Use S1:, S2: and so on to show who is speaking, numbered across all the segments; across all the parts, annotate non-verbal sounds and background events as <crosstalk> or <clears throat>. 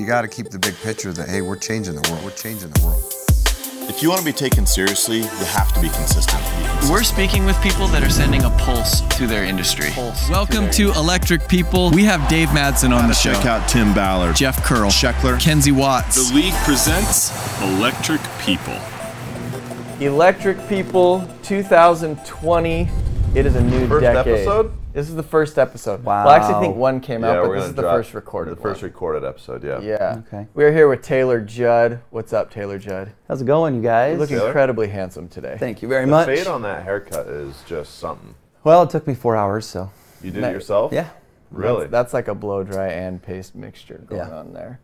S1: you got to keep the big picture that hey, we're changing the world. We're changing the world.
S2: If you want to be taken seriously, you have to be consistent.
S3: We're speaking with people that are sending a pulse to their industry. Pulse Welcome to Electric People. We have Dave Madsen on the show.
S2: Check out Tim Ballard,
S3: Jeff Curl,
S2: Scheckler,
S3: Kenzie Watts.
S4: The league presents Electric People.
S5: Electric People 2020. It is a new
S6: First
S5: decade.
S6: episode?
S5: This is the first episode.
S7: Wow.
S5: Well, I actually think one came out, but this is the first recorded
S6: The first
S5: one.
S6: recorded episode, yeah.
S5: Yeah.
S7: Okay.
S5: We're here with Taylor Judd. What's up, Taylor Judd?
S7: How's it going, you guys?
S5: You look
S6: Taylor?
S5: incredibly handsome today.
S7: Thank you very
S6: The
S7: much.
S6: The fade on that haircut is just something.
S7: well, it took me four hours, so
S6: You did it yourself?
S7: yeah.
S6: Really?
S5: That's, that's like a blow dry and paste mixture going
S7: Yeah.
S5: on there.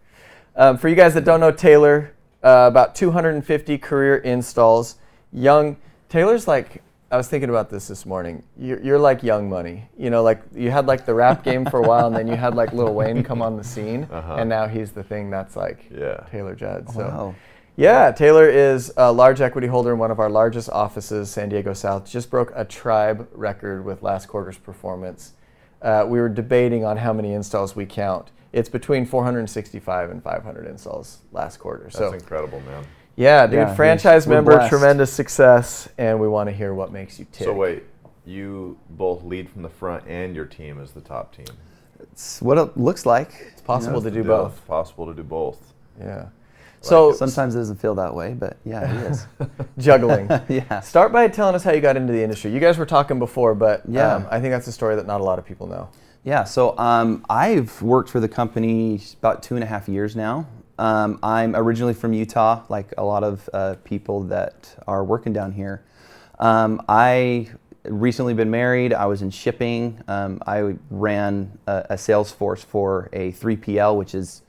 S5: Um, for you guys that don't know Taylor, uh, about 250 career installs. Young Taylor's like I was thinking about this this morning. You're, you're like Young Money. You know, like you had like the rap game for a while, and then you had like Lil Wayne come on the scene,
S6: Uh-huh.
S5: and now he's the thing that's like
S6: Yeah.
S5: Taylor Judd. So.
S7: Wow.
S5: Yeah, Taylor is a large equity holder in one of our largest offices, San Diego South. Just broke a tribe record with last quarter's performance. Uh, we were debating on how many installs we count. It's between 465 and 500 installs last quarter.
S6: That's
S5: so,
S6: incredible, man.
S5: Yeah, dude,
S7: Yeah,
S5: franchise member,
S7: blessed.
S5: tremendous success, and we want to hear what makes you tick.
S6: So wait, you both lead from the front and your team is the top team.
S7: It's what it looks like.
S5: it's possible to do
S6: Yeah,
S5: both.
S6: It's possible to do both.
S5: Yeah. So
S7: Sometimes it doesn't feel that way, but yeah, it is. <laughs>
S5: juggling. <laughs>
S7: yeah.
S5: Start by telling us how you got into the industry. You guys were talking before, but
S7: Yeah.
S5: um, I think that's a story that not a lot of people know.
S7: Yeah, so um, I've worked for the company about two and a half years now. Um, I'm originally from Utah, like a lot of uh, people that are working down here. Um, I recently been married. I was in shipping. Um, I ran a, a sales force for a 3PL, which is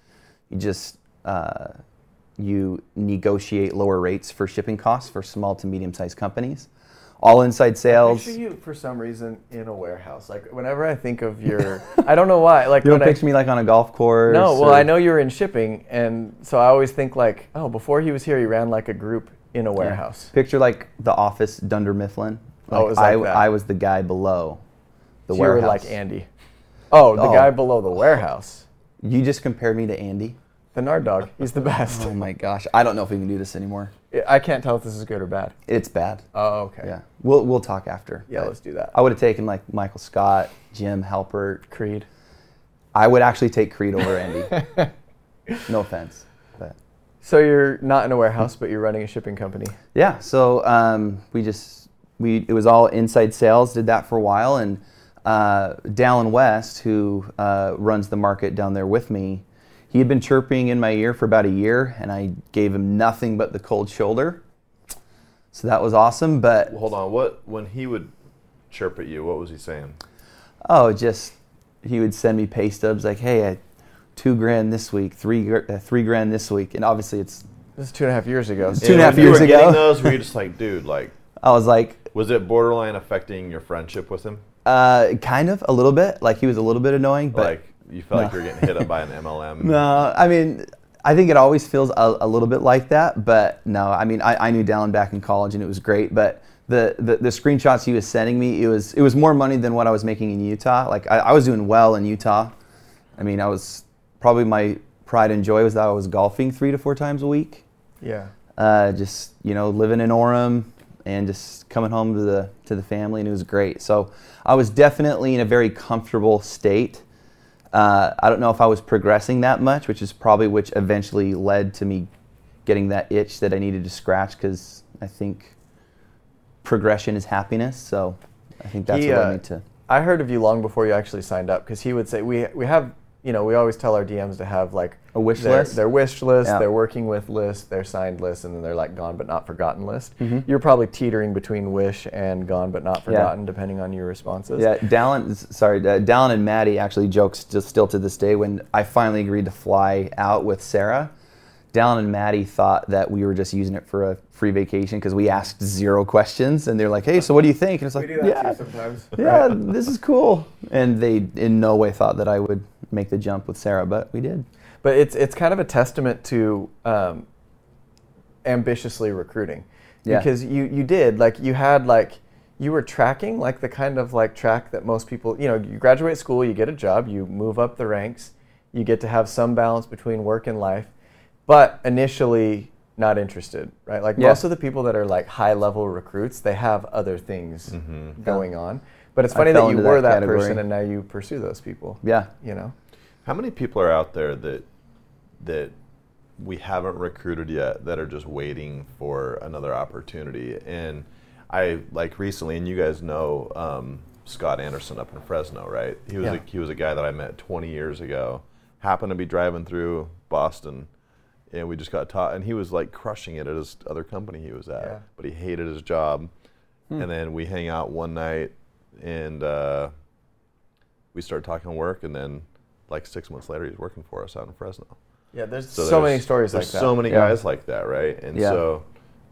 S7: just uh, you negotiate lower rates for shipping costs for small to medium sized companies. All inside sales.
S5: Picture you for some reason in a warehouse. Like whenever I think of your, I don't know why. Like
S7: You don't
S5: when I-
S7: picture me like on a golf course.
S5: No, well I know you're in shipping, and so I always think like, oh, before he was here, he ran like a group in a
S7: Yeah.
S5: warehouse.
S7: Picture like the office Dunder Mifflin.
S5: Oh, it was like
S7: I,
S5: that.
S7: I was the guy below the
S5: So you were
S7: warehouse.
S5: like Andy. Oh, the
S7: Oh.
S5: guy below the warehouse.
S7: You just compared me to Andy.
S5: The Nard Dog. He's the best.
S7: Oh my gosh, I don't know if we can do this anymore.
S5: I can't tell if this is good or bad.
S7: It's bad.
S5: Oh, okay.
S7: Yeah, we'll we'll talk after.
S5: Yeah, let's do that.
S7: I would have taken like Michael Scott, Jim Halpert.
S5: Creed.
S7: I would actually take Creed over Andy. <laughs> no offense, but
S5: So you're not in a warehouse, but you're running a shipping company.
S7: yeah. So um, we just we it was all inside sales. Did that for a while, and uh, Dallin West, who uh, runs the market down there with me, he had been chirping in my ear for about a year, and I gave him nothing but the cold shoulder. So that was awesome, but
S6: hold on. What when he would chirp at you? What was he saying?
S7: oh, just he would send me pay stubs like, "Hey, I, two grand this week, three uh, three grand this week," and obviously it's.
S5: This is two and a half years ago.
S7: Two and a half
S6: when you
S7: years
S6: were
S7: ago.
S6: Getting those, were <laughs> you just like, dude, like,
S7: I was like,
S6: was it borderline affecting your friendship with him?
S7: uh, kind of a little bit, like he was a little bit annoying, but
S6: like, you felt like you were getting hit up by an MLM. <laughs>
S7: No, I mean, I think it always feels a, a little bit like that, but no, I mean, I, I knew Dallin back in college and it was great, but the, the, the screenshots he was sending me, it was it was more money than what I was making in Utah. Like I, I was doing well in Utah. I mean, I was probably my pride and joy was that I was golfing three to four times a week.
S5: Yeah.
S7: Uh, just you know, living in Orem and just coming home to the to the family, and it was great. So I was definitely in a very comfortable state. Uh, I don't know if I was progressing that much, which is probably which eventually led to me getting that itch that I needed to scratch because I think progression is happiness. So I think that's
S5: He,
S7: what
S5: uh,
S7: I need to.
S5: I heard of you long before you actually signed up because he would say we we have you know we always tell our DMs to have like
S7: A wish
S5: their,
S7: list?
S5: their wish list,
S7: Yeah.
S5: their working with list, their signed list, and then they're like gone but not forgotten list.
S7: Mhm.
S5: You're probably teetering between wish and gone but not forgotten depending on your responses.
S7: Yeah, Dallin, sorry, uh, Dallin and Maddie actually jokes just still to this day when I finally agreed to fly out with Sarah. Dallin and Maddie thought that we were just using it for a free vacation because we asked zero questions, and they're like, "Hey, so what do you think?" And it's like, "Yeah,
S5: sometimes.
S7: yeah, this is cool." And they in no way thought that I would make the jump with Sarah, but we did.
S5: But it's it's kind of a testament to um, ambitiously recruiting
S7: Yeah.
S5: because you you did like you had like you were tracking like the kind of like track that most people you know you graduate school you get a job you move up the ranks You get to have some balance between work and life, but initially not interested, right? Like
S7: Yeah.
S5: most of the people that are like high level recruits, they have other things going on. But it's funny that you were
S7: that
S5: that person and now you pursue those people.
S7: Yeah.
S5: You know?
S6: How many people are out there that that we haven't recruited yet that are just waiting for another opportunity? And I like recently, and you guys know um, Scott Anderson up in Fresno, right? He was
S5: Yeah.
S6: a, he was a guy that I met 20 years ago. Happened to be driving through Boston, and we just got taught. And he was like crushing it at his other company he was at,
S5: Yeah.
S6: but he hated his job.
S7: Hmm.
S6: And then we hang out one night, and uh, we started talking work, and then like six months later, he's working for us out in Fresno.
S5: Yeah, there's
S6: So
S5: so, many stories like
S6: there's
S5: that.
S6: so many
S7: Yeah.
S6: guys like that, right? And
S7: Yeah.
S6: so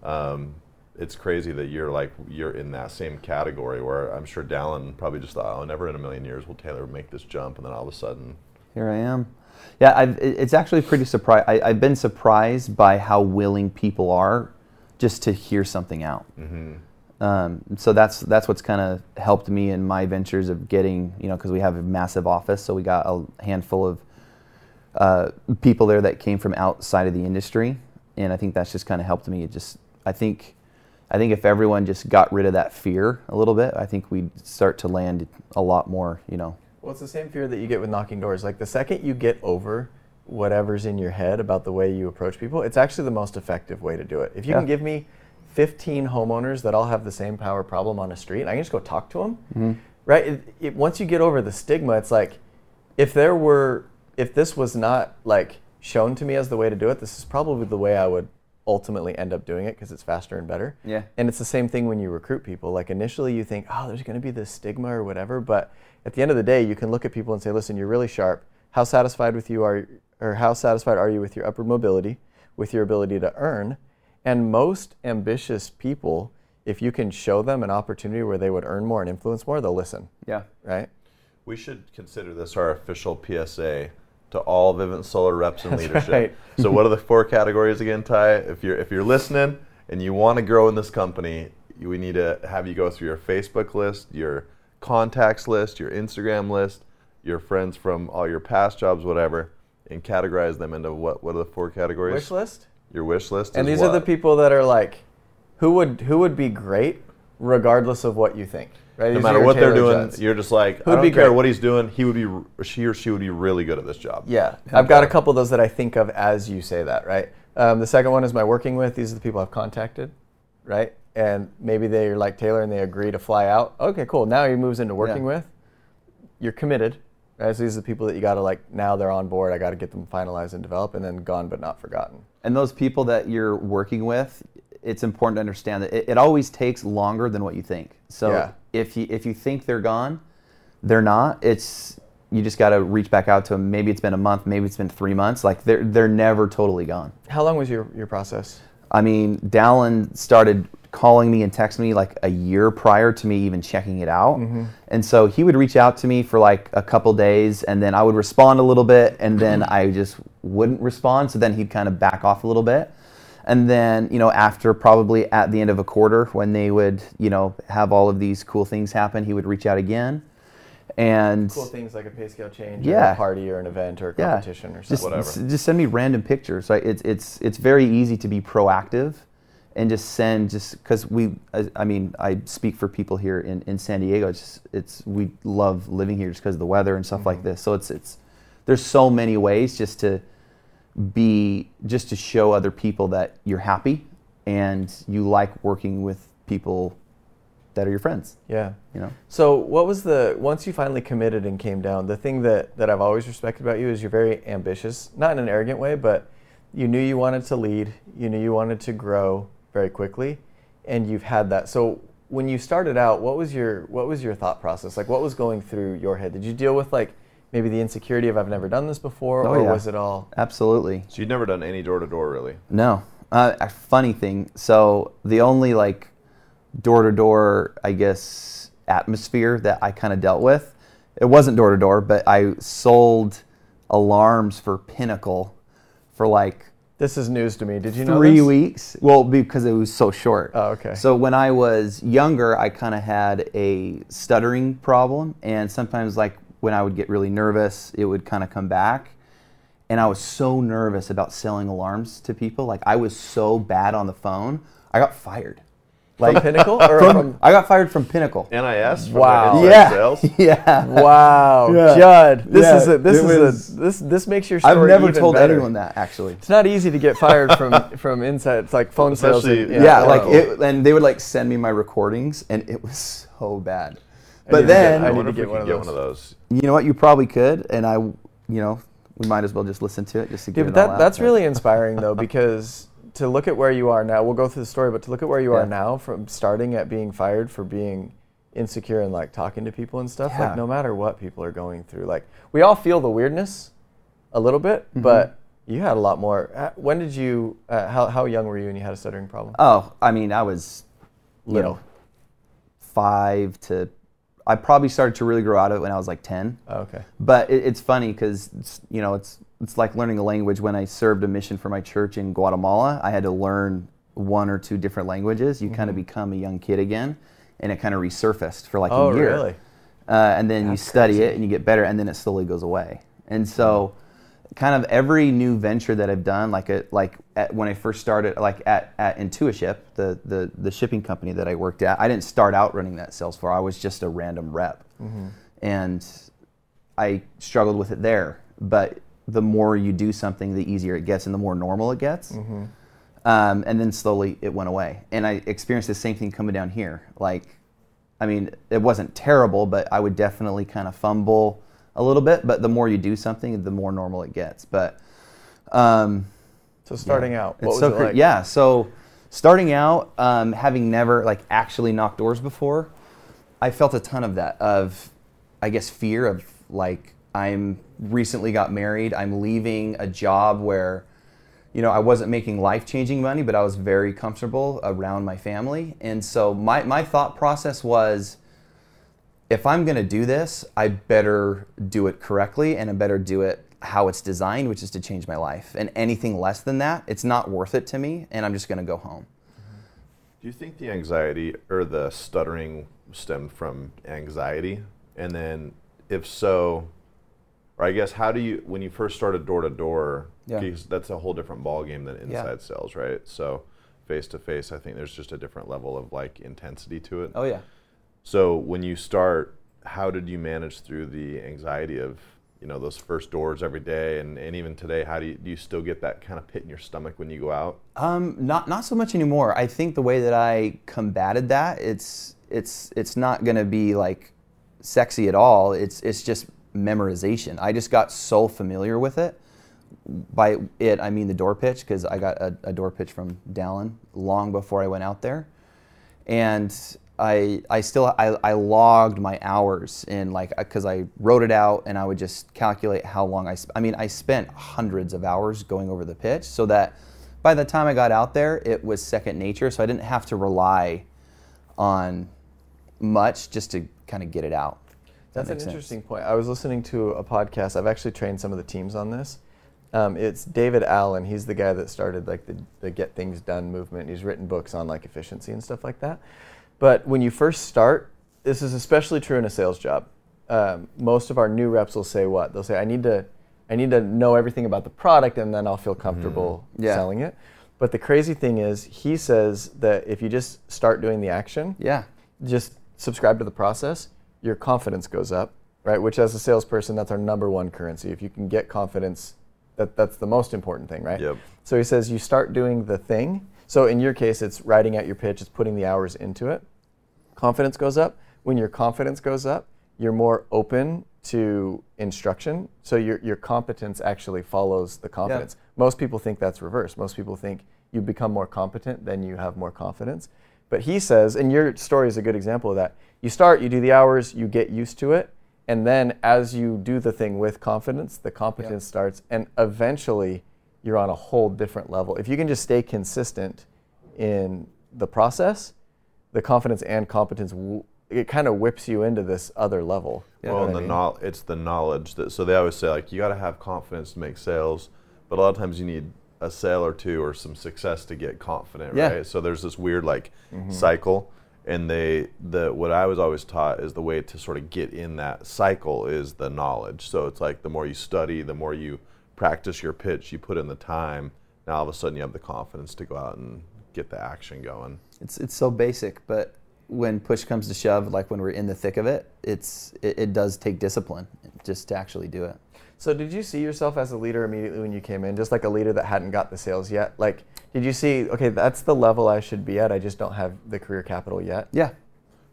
S6: um, it's crazy that you're like you're in that same category where I'm sure Dallin probably just thought, oh, never in a million years will Taylor make this jump, and then all of a sudden,
S7: Here I am. Yeah, I've, it's actually pretty surprised. I've been surprised by how willing people are just to hear something out. Um, so that's that's what's kind of helped me in my ventures of getting, you know, because we have a massive office, so we got a handful of uh, people there that came from outside of the industry, and I think that's just kind of helped me. It just, I think, I think if everyone just got rid of that fear a little bit, I think we'd start to land a lot more, you know.
S5: Well, it's the same fear that you get with knocking doors. Like the second you get over whatever's in your head about the way you approach people, it's actually the most effective way to do it. If you can give me 15 homeowners that all have the same power problem on a street, I can just go talk to them.
S7: Mm-hmm.
S5: Right? It, it, once you get over the stigma, it's like if there were, if this was not like shown to me as the way to do it, this is probably the way I would ultimately end up doing it because it's faster and better.
S7: Yeah.
S5: And it's the same thing when you recruit people. Like initially you think, oh, there's going to be this stigma or whatever, but at the end of the day, you can look at people and say, listen, you're really sharp. How satisfied with you are, or how satisfied are you with your upward mobility, with your ability to earn? And most ambitious people, if you can show them an opportunity where they would earn more and influence more, they'll listen,
S7: Yeah.
S5: right?
S6: we should consider this our official PSA to all Vivint Solar reps in
S5: That's
S6: leadership.
S5: right. <laughs>
S6: so, what are the four categories again, Ty? If you're if you're listening and you want to grow in this company, we need to have you go through your Facebook list, your contacts list, your Instagram list, your friends from all your past jobs, whatever, and categorize them into what? What are the four categories?
S5: Wish list.
S6: Your wish list.
S5: And these are the people that are like, who would who would be great, regardless of what you think, right?
S6: No
S5: These
S6: matter what they're doing,
S5: Judds.
S6: you're just like,
S5: Who'd
S6: I don't
S5: be
S6: care
S5: great?
S6: what he's doing. He would be, she or she would be really good at this job.
S5: Yeah, I've got a couple of those that I think of as you say that, right? Um, the second one is my working with. These are the people I've contacted, right? And maybe they're like Taylor and they agree to fly out. Okay, cool. Now he moves into working
S7: Yeah.
S5: with. You're committed, right? So these are the people that you got to like. Now they're on board. I got to get them finalized and developed, and then gone but not forgotten.
S7: And those people that you're working with, it's important to understand that it, it always takes longer than what you think. So
S5: Yeah.
S7: if you if you think they're gone, they're not. It's you just got to reach back out to them. Maybe it's been a month, maybe it's been three months. Like they're they're never totally gone.
S5: How long was your your process?
S7: I mean, Dallin started calling me and texting me like a year prior to me even checking it out. Mm-hmm. And so he would reach out to me for like a couple days and then I would respond a little bit and then <clears throat> I just wouldn't respond. So then he'd kind of back off a little bit. And then, you know, after probably at the end of a quarter when they would, you know, have all of these cool things happen, he would reach out again. And
S5: Cool things like a pay scale change, or
S7: Yeah.
S5: a party, or an event, or a
S7: yeah,
S5: competition, or
S7: just,
S5: something.
S7: just send me random pictures. It's it's it's very easy to be proactive, and just send just because we. I, I mean, I speak for people here in, in San Diego. It's just, it's we love living here just because of the weather and stuff like
S5: Mm-hmm.
S7: this. So it's it's there's so many ways just to be just to show other people that you're happy and you like working with people that are your friends.
S5: Yeah.
S7: You know.
S5: So what was the once you finally committed and came down? The thing that that I've always respected about you is you're very ambitious, not in an arrogant way, but you knew you wanted to lead, you knew you wanted to grow very quickly, and you've had that. So when you started out, what was your what was your thought process? Like what was going through your head? Did you deal with like maybe the insecurity of I've never done this before,
S7: Oh,
S5: or
S7: yeah.
S5: was it all
S7: Absolutely.
S6: So you've never done any door to door, really?
S7: No. Uh, a funny thing. So the only like door to door, I guess, atmosphere that I kind of dealt with, it wasn't door to door, but I sold alarms for Pinnacle for like
S5: this is news to me. Did you know
S7: three
S5: this?
S7: weeks. Well, because it was so short.
S5: Oh, okay.
S7: So when I was younger, I kind of had a stuttering problem, and sometimes like when I would get really nervous, it would kind of come back. and I was so nervous about selling alarms to people. Like I was so bad on the phone, I got fired.
S5: Like Pinnacle <laughs> or
S7: From,
S5: from,
S7: I got fired from Pinnacle.
S6: NIS. from
S5: Wow.
S7: Yeah,
S6: Sales. <laughs>
S7: yeah.
S5: wow,
S7: Yeah.
S5: Judd. This
S7: Yeah,
S5: is a, this
S7: it
S5: is
S7: was-
S5: a, this this makes your story
S7: I've never told
S5: better.
S7: anyone that actually.
S5: It's not easy to get fired from <laughs> from inside. It's like phone sales.
S6: Especially-
S5: and-
S7: Yeah,
S6: Yeah,
S7: like it, and they would like send me my recordings, and it was so bad.
S5: need
S7: But then
S5: I
S6: I
S5: need to get
S6: we
S5: one
S6: get one of those.
S7: you know what? You probably could, and I, you know, we might as well just listen to it just to
S5: Yeah,
S7: get
S5: but that
S7: out
S5: that's really inspiring though because to look at where you are now. We'll go through the story, but to look at where you
S7: Yeah.
S5: are now from starting at being fired for being insecure and like talking to people and stuff.
S7: Yeah.
S5: Like no matter what people are going through, like we all feel the weirdness a little bit,
S7: Mm-hmm.
S5: but you had a lot more. uh, When did you? Uh, how how young were you when you had a stuttering problem?
S7: Oh, I mean, I was, you
S5: Little.
S7: know, five to. I probably started to really grow out of it when I was like ten.
S5: Oh, okay.
S7: But it, it's funny because you know it's it's like learning a language. When I served a mission for my church in Guatemala, I had to learn one or two different languages. You
S5: Mm-hmm.
S7: kind of become a young kid again, and it kind of resurfaced for like
S5: Oh,
S7: a year.
S5: really?
S7: Uh, and then you study
S5: crazy.
S7: it and you get better, and then it slowly goes away. And so, kind of every new venture that I've done, like a, like at, when I first started, like at, at Intuiship, the, the the shipping company that I worked at, I didn't start out running that sales floor. I was just a random rep, and I struggled with it there. But the more you do something, the easier it gets, and the more normal it gets. Um, and then slowly it went away. And I experienced the same thing coming down here. Like, I mean, it wasn't terrible, but I would definitely kind of fumble a little bit. But the more you do something, the more normal it gets. But um,
S5: So starting out, what was
S7: so
S5: it like?
S7: yeah. So starting out, um, having never like actually knocked doors before, I felt a ton of that of, I guess, fear of like I'm recently got married. I'm leaving a job where, you know, I wasn't making life changing money, but I was very comfortable around my family. And so my my thought process was. If I'm going to do this, I better do it correctly and I better do it how it's designed, which is to change my life. And anything less than that, it's not worth it to me, and I'm just going to go home. Mm-hmm.
S6: Do you think the anxiety or the stuttering stemmed from anxiety? And then, if so, or I guess, how do you, when you first started door to door,
S7: Yeah.
S6: because that's a whole different ballgame than
S7: Yeah.
S6: inside sales, right? So, face to face, I think there's just a different level of like intensity to it.
S7: Oh yeah.
S6: So, when you start, how did you manage through the anxiety of, you know, those first doors every day, and, and even today, how do you do you still get that kind of pit in your stomach when you go out?
S7: Um, not not so much anymore. I think the way that I combated that, it's it's it's not going to be like sexy at all. It's it's just memorization. I just got so familiar with it. By it, I mean the door pitch because I got a, a door pitch from Dallin long before I went out there, and I I still I, I logged my hours in like uh, because I wrote it out and I would just calculate how long I sp- I mean I spent hundreds of hours going over the pitch so that by the time I got out there it was second nature so I didn't have to rely on much just to kind of get it out. That
S5: That's an
S7: sense.
S5: interesting point. I was listening to a podcast. I've actually trained some of the teams on this. Um, it's David Allen. He's the guy that started like the, the Get Things Done movement. He's written books on like efficiency and stuff like that. But when you first start, this is especially true in a sales job. Um, most of our new reps will say what? They'll say, "I need to, I need to know everything about the product, and then I'll feel comfortable
S7: Yeah.
S5: selling it." But the crazy thing is, he says that if you just start doing the action,
S7: Yeah.
S5: just subscribe to the process, your confidence goes up, right? Which, as a salesperson, that's our number one currency. If you can get confidence, that, that's the most important thing, right?
S6: Yep.
S5: So he says you start doing the thing. So in your case, it's writing out your pitch, it's putting the hours into it. Confidence goes up. When your confidence goes up, you're more open to instruction. So your, your competence actually follows the confidence. Most people think that's reverse. Most people think you become more competent, then you have more confidence. But he says, and your story is a good example of that. You start, you do the hours, you get used to it, and then as you do the thing with confidence, the competence starts, and eventually you're on a whole different level. If you can just stay consistent in the process, the confidence and competence, w- it kind of whips you into this other level. You know
S6: well, and
S5: I
S6: the
S5: mean?
S6: knowl- it's the knowledge that so they always say like you got to have confidence to make sales, but a lot of times you need a sale or two or some success to get confident,
S7: Yeah.
S6: right? So there's this weird like
S5: Mm-hmm.
S6: cycle, and they the what I was always taught is the way to sort of get in that cycle is the knowledge. So it's like the more you study, the more you practice your pitch, you put in the time. Now all of a sudden you have the confidence to go out and get the action going.
S7: It's it's so basic, but when push comes to shove, like when we're in the thick of it, it's it, it does take discipline just to actually do it.
S5: So did you see yourself as a leader immediately when you came in, just like a leader that hadn't got the sales yet? Like, did you see, okay, that's the level I should be at. I just don't have the career capital yet.
S7: Yeah,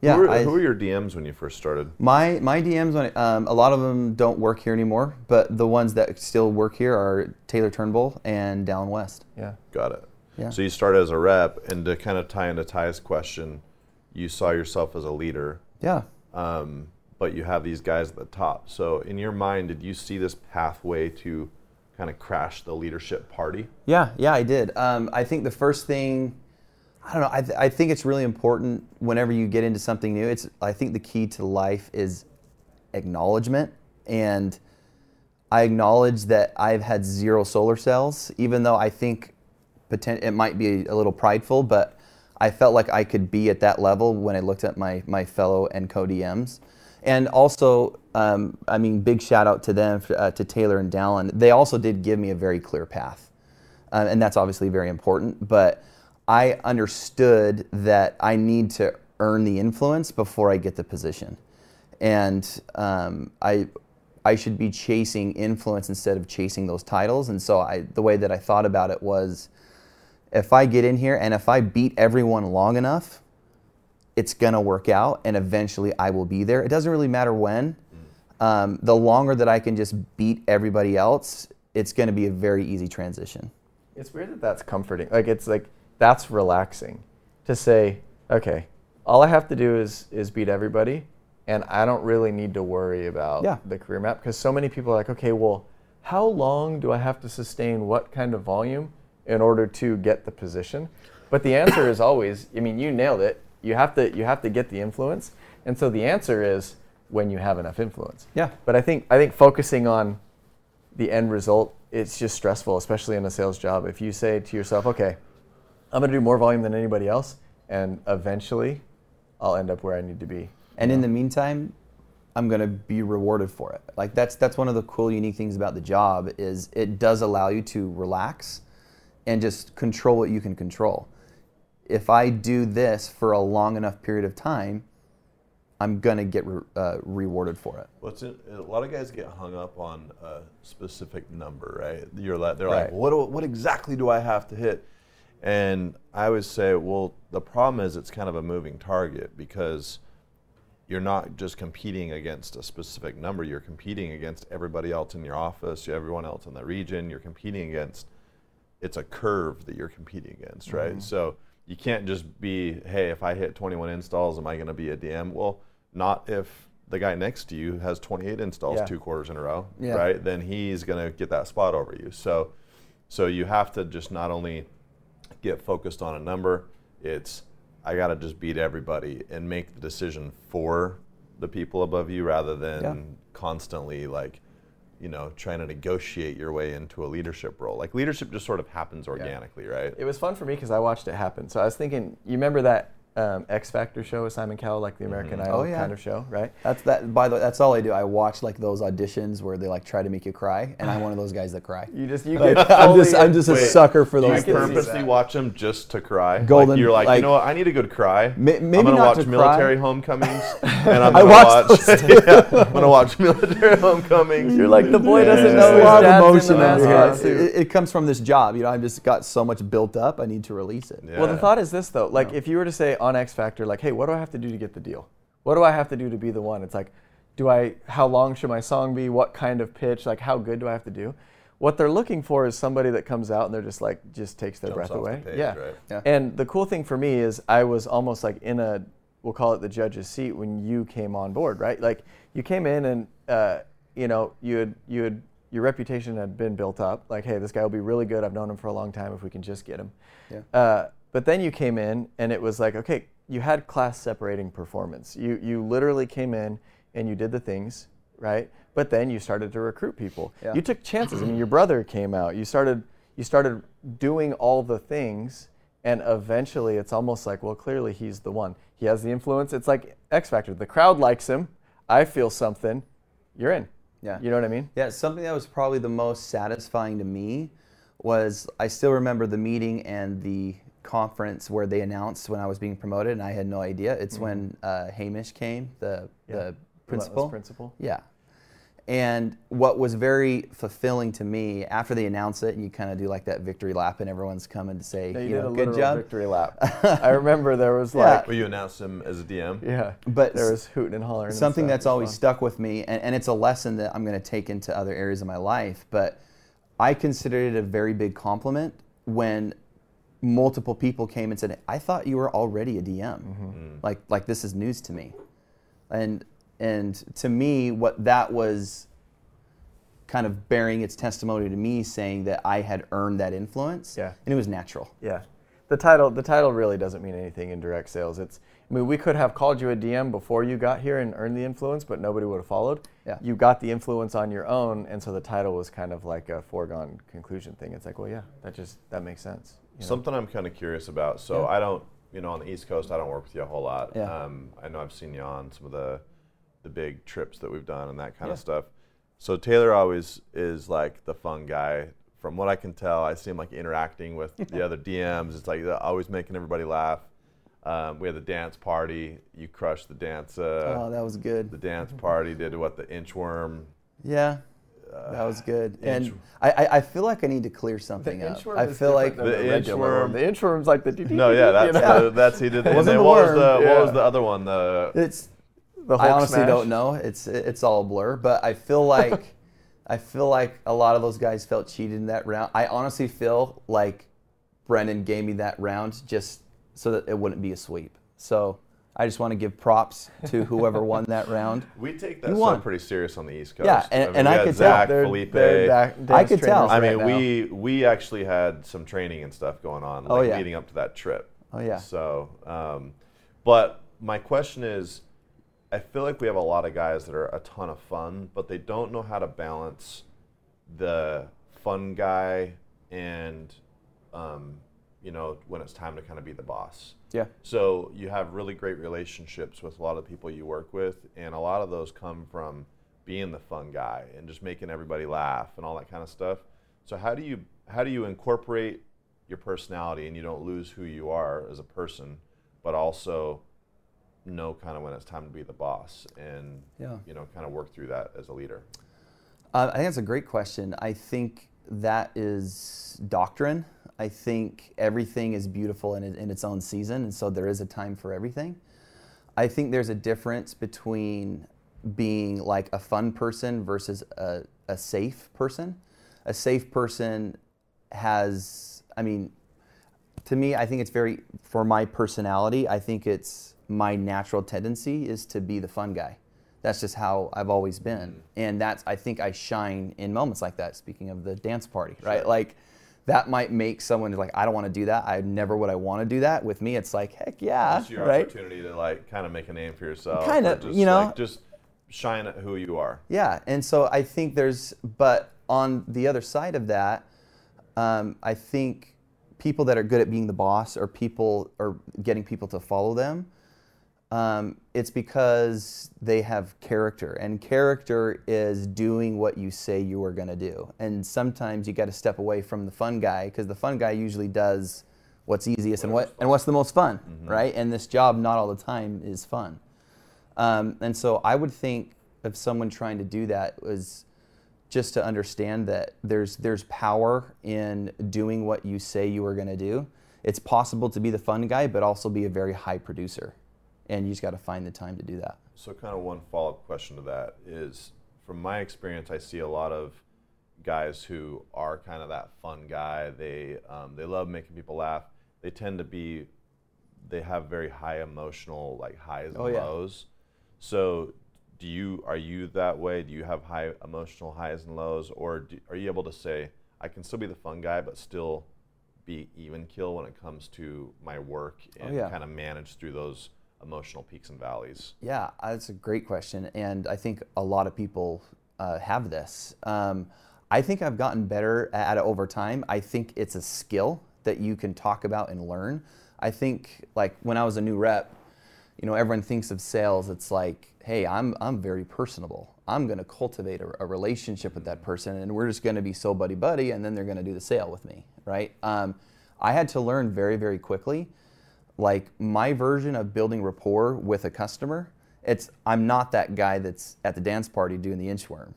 S7: yeah.
S6: who, were,
S7: I-
S6: who were your DMs when you first started?
S7: My my DMs on it, um, a lot of them don't work here anymore, but the ones that still work here are Taylor Turnbull and Dallin West.
S5: Yeah.
S6: Got it.
S7: Yeah.
S6: So you started as a rep, and to kind of tie into Ty's question, you saw yourself as a leader,
S7: Yeah.
S6: um, but you have these guys at the top. So in your mind, did you see this pathway to kind of crash the leadership party?
S7: Yeah, yeah, I did. Um, I think the first thing, I don't know. I, th- I think it's really important whenever you get into something new. It's I think the key to life is acknowledgement, and I acknowledge that I've had zero solar cells, even though I think it might be a little prideful, but I felt like I could be at that level when I looked at my my fellow and co DMs. And also, um, I mean, big shout out to them, uh, to Taylor and Dallin. They also did give me a very clear path, uh, and that's obviously very important. But I understood that I need to earn the influence before I get the position, and um, I I should be chasing influence instead of chasing those titles. And so I, the way that I thought about it was, if I get in here and if I beat everyone long enough, it's gonna work out, and eventually I will be there. It doesn't really matter when. Um, the longer that I can just beat everybody else, it's gonna be a very easy transition.
S5: It's weird that that's comforting. Like it's like that's relaxing to say, okay, all I have to do is is beat everybody, and I don't really need to worry about
S7: Yeah.
S5: the career map because so many people are like, okay, well, how long do I have to sustain what kind of volume in order to get the position? But the answer is always, I mean, you nailed it. You have to you have to get the influence, and so the answer is when you have enough influence.
S7: Yeah.
S5: But I think I think focusing on the end result, it's just stressful, especially in a sales job. If you say to yourself, okay, I'm going to do more volume than anybody else, and eventually I'll end up where I need to be.
S7: And in the meantime, I'm gonna be rewarded for it. Like that's that's one of the cool, unique things about the job is it does allow you to relax and just control what you can control. If I do this for a long enough period of time, I'm gonna get re- uh, rewarded for it.
S6: What's it, a lot of guys get hung up on a specific number, right? You're like, they're like, what, do, what exactly do I have to hit? And I always say, well, the problem is it's kind of a moving target because you're not just competing against a specific number. You're competing against everybody else in your office, everyone else in the region. You're competing against. It's a curve that you're competing against, right? Mm-hmm. So you can't just be, hey, if I hit 21 installs, am I going to be a DM? Well, not if the guy next to you has 28 installs
S5: Yeah.
S6: two quarters in a row,
S7: Yeah.
S6: right? Then he's going to get that spot over you. So, so you have to just not only get focused on a number. It's I got to just beat everybody and make the decision for the people above you rather than
S7: Yeah.
S6: constantly like you know trying to negotiate your way into a leadership role. Like leadership just sort of happens organically, right?
S5: It was fun for me because I watched it happen. So I was thinking, you remember that um, X Factor show with Simon Cowell, like the American Idol
S7: Oh, yeah.
S5: kind of show, right?
S7: That's that. By the way, that's all I do. I watch like those auditions where they like try to make you cry, and I'm one of those guys that cry.
S5: You just you <laughs>
S7: Like,
S5: get
S7: I'm just I'm just a sucker for
S6: Do you
S7: those
S5: can see
S7: things.
S6: purposely watch them just to cry?
S7: Golden,
S6: like you're like,
S7: like-
S6: you know what? I need a good cry.
S7: May- maybe
S6: I'm gonna
S7: not
S6: watch
S7: to
S6: military
S7: cry.
S6: homecomings, <laughs> and I'm gonna
S7: watched
S6: watch.
S7: those <laughs>
S6: yeah, I'm gonna watch military homecomings.
S5: You're like the boy doesn't
S6: Yeah.
S5: know
S7: a
S5: his
S7: lot of
S5: dad's
S7: emotion
S5: in the
S7: under
S5: mascot
S7: here. It, it comes from this job. You know, I've just got so much built up. I need to release it.
S5: Well, the thought is this though: like, if you were to say on X Factor, like, "Hey, what do I have to do to get the deal? What do I have to do to be the one?" It's like, do I? How long should my song be? What kind of pitch? Like, how good do I have to do? What they're looking for is somebody that comes out and they're just like, just takes their
S6: Jumps
S5: breath
S6: off the
S5: away.
S6: page,
S5: yeah.
S6: right.
S7: Yeah.
S5: And the cool thing for me is I was almost like in a, we'll call it the judge's seat when you came on board, right? Like you came in and, uh, you know, you had, you had, your reputation had been built up. Like, hey, this guy will be really good. I've known him for a long time if we can just get him.
S7: Yeah.
S5: Uh, but then you came in and it was like, okay, you had class separating performance. You, you literally came in and you did the things, right? But then you started to recruit people.
S7: Yeah.
S5: You took chances. I mean, your brother came out. You started, you started doing all the things and eventually it's almost like well clearly he's the one he has the influence it's like x factor the crowd likes him i feel something you're in
S7: Yeah.
S5: You know what I mean?
S7: Yeah, something that was probably the most satisfying to me was I still remember the meeting and the conference where they announced when I was being promoted, and I had no idea. It's when uh, Hamish came, the
S5: Mm-hmm. Yeah.
S7: the principal.
S5: principal.
S7: Yeah. And what was very fulfilling to me after they announce it, and you kind of do like that victory lap, and everyone's coming to say,
S5: Yeah, you
S7: you
S5: did
S7: know,
S5: a
S7: good job.
S5: victory lap. <laughs> I remember there was
S7: Yeah.
S5: like,
S6: But you announced him as a DM.
S5: yeah,
S7: But
S5: there was hooting and hollering.
S7: something
S5: stuff.
S7: that's always
S5: fun.
S7: stuck with me and, and it's a lesson that i'm going to take into other areas of my life but i considered it a very big compliment when multiple people came and said i thought you were already a dm mm-hmm. like like this is news to me and and to me what that was kind of bearing its testimony to me saying that i had earned that influence
S5: Yeah.
S7: and it was natural
S5: Yeah, the title the title really doesn't mean anything in direct sales. It's I mean we could have called you a DM before you got here and earned the influence, but nobody would have followed.
S7: Yeah.
S5: You got the influence on your own, and so the title was kind of like a foregone conclusion thing. It's like, well, yeah, that just that makes sense. You know?
S6: Something I'm kind of curious about. So
S7: Yeah.
S6: I don't, you know, on the East Coast, I don't work with you a whole lot.
S7: Yeah.
S6: Um, I know I've seen you on some of the the big trips that we've done and that kind
S5: Yeah.
S6: of stuff. So Taylor always is like the fun guy. From what I can tell, I see him like interacting with the <laughs> other DMs. It's like always making everybody laugh. Um, we had the dance party. You crushed the dance. Uh,
S7: oh that was good
S6: the dance party did what the inchworm.
S7: Yeah, that was good. And
S6: inch-
S7: I, I, I feel like I need to clear something up.
S5: inchworm
S7: I
S5: is
S7: feel like
S5: different than
S6: The
S5: regular
S6: inchworm-
S5: worm. The inchworm's like the
S6: No, yeah, that's
S5: you
S6: that's he did. and <laughs>
S5: wasn't the
S6: what was the what was the other one? The
S7: it's.
S5: the
S7: I
S5: Hulk
S7: honestly
S5: smash.
S7: don't know. It's it's all a blur. But I feel like <laughs> I feel like a lot of those guys felt cheated in that round. I honestly feel like Brendan gave me that round just so that it wouldn't be a sweep. So I just want to give props to whoever won that round. <laughs>
S6: We take that
S7: You
S6: stuff
S7: won.
S6: pretty serious on the East Coast.
S7: Yeah, and-
S6: mean,
S7: and I
S6: had
S7: could tell.
S6: Zach,
S5: They're-
S6: Felipe.
S5: they're da-
S7: I could tell.
S6: I mean,
S5: now.
S6: we we actually had some training and stuff going on, like
S7: Oh, yeah.
S6: leading up to that trip.
S7: Oh, yeah.
S6: So, um, but my question is, I feel like we have a lot of guys that are a ton of fun, but they don't know how to balance the fun guy and, um, you know, when it's time to kind of be the boss.
S7: Yeah.
S6: So you have really great relationships with a lot of people you work with, and a lot of those come from being the fun guy and just making everybody laugh and all that kind of stuff. So how do you how do you incorporate your personality and you don't lose who you are as a person, but also know kind of when it's time to be the boss and
S7: Yeah.
S6: you know kind of work through that as a leader.
S7: Uh, I think that's a great question. I think that is doctrine. I think everything is beautiful in, in its own season, and so there is a time for everything. I think there's a difference between being like a fun person versus a, a safe person. A safe person has, I mean, to me, I think it's very, for my personality, I think it's my natural tendency is to be the fun guy. That's just how I've always been. And that's, I think I shine in moments like that, speaking of the dance party, right? Like, that might make someone like, I don't want to do that. I never would I want to do that. With me, it's like, heck yeah,
S6: It's your
S7: right?
S6: opportunity to like kind of make a name for yourself.
S7: Kinda, you know.
S6: like, just shine at who you are.
S7: Yeah, and so I think there's, but on the other side of that, um, I think people that are good at being the boss or people or getting people to follow them, um, it's because they have character, and character is doing what you say you are going to do. And sometimes you got to step away from the fun guy because the fun guy usually does what's easiest and what and what's the most fun, right? And this job not all the time is fun. Um, and so I would think of someone trying to do that was just to understand that there's there's power in doing what you say you are going to do. It's possible to be the fun guy, but also be a very high producer, and you just got to find the time to do that.
S6: So, kind of one follow up question to that is from my experience, I see a lot of guys who are kind of that fun guy. They, um, they love making people laugh. They tend to be, they have very high emotional, like highs and
S7: Oh, yeah.
S6: lows. So, do you, are you that way? Do you have high emotional highs and lows? Or do, are you able to say, I can still be the fun guy, but still be even kill when it comes to my work and
S7: Oh, yeah.
S6: kind of manage through those emotional peaks and valleys?
S7: Yeah, that's a great question, and I think a lot of people uh, have this. Um, I think I've gotten better at it over time. I think it's a skill that you can talk about and learn. I think, like when I was a new rep, you know, everyone thinks of sales. It's like, hey, I'm I'm very personable. I'm going to cultivate a, a, relationship with that person, and we're just going to be so buddy buddy, and then they're going to do the sale with me, right? Um, I had to learn very very quickly, like my version of building rapport with a customer. It's I'm not that guy that's at the dance party doing the inchworm.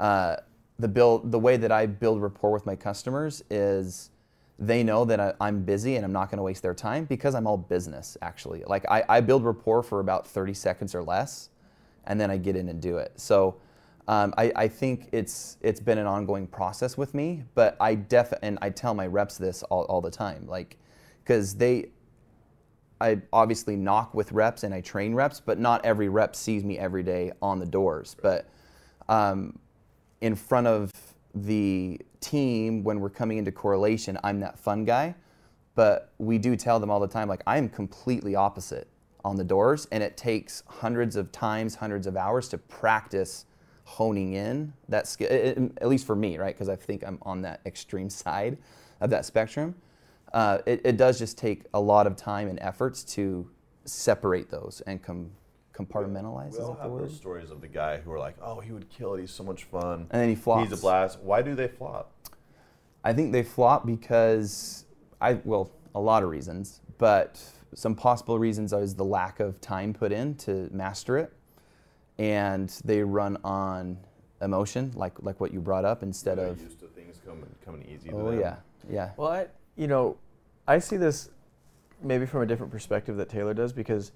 S7: Uh, the build the way that I build rapport with my customers is they know that I, am busy and I'm not going to waste their time because I'm all business actually. Like I, I, build rapport for about 30 seconds or less, and then I get in and do it. So um, I, I, think it's it's been an ongoing process with me, but I def and I tell my reps this all, all the time, like because they. I obviously knock with reps and I train reps, but not every rep sees me every day on the doors. But um, in front of the team when we're coming into correlation, I'm that fun guy. But we do tell them all the time, like, I am completely opposite on the doors, and it takes hundreds of times, hundreds of hours to practice honing in that skill, at least for me, right? Because I think I'm on that extreme <laughs> side of that spectrum. Uh, it, it, does just take a lot of time and efforts to separate those and come compartmentalize.
S6: We all have those stories of the guy who are like, "Oh, he would kill it. He's so much fun."
S7: And then he flops.
S6: He's a blast. Why do they flop?
S7: I think they flop because I well, a lot of reasons, but some possible reasons is the lack of time put in to master it, and they run on emotion, like like what you brought up, instead
S6: They're
S7: of
S6: used to things coming coming easy.
S7: Oh
S6: yeah,
S7: yeah.
S5: Well, I you know, I see this maybe from a different perspective that Taylor does because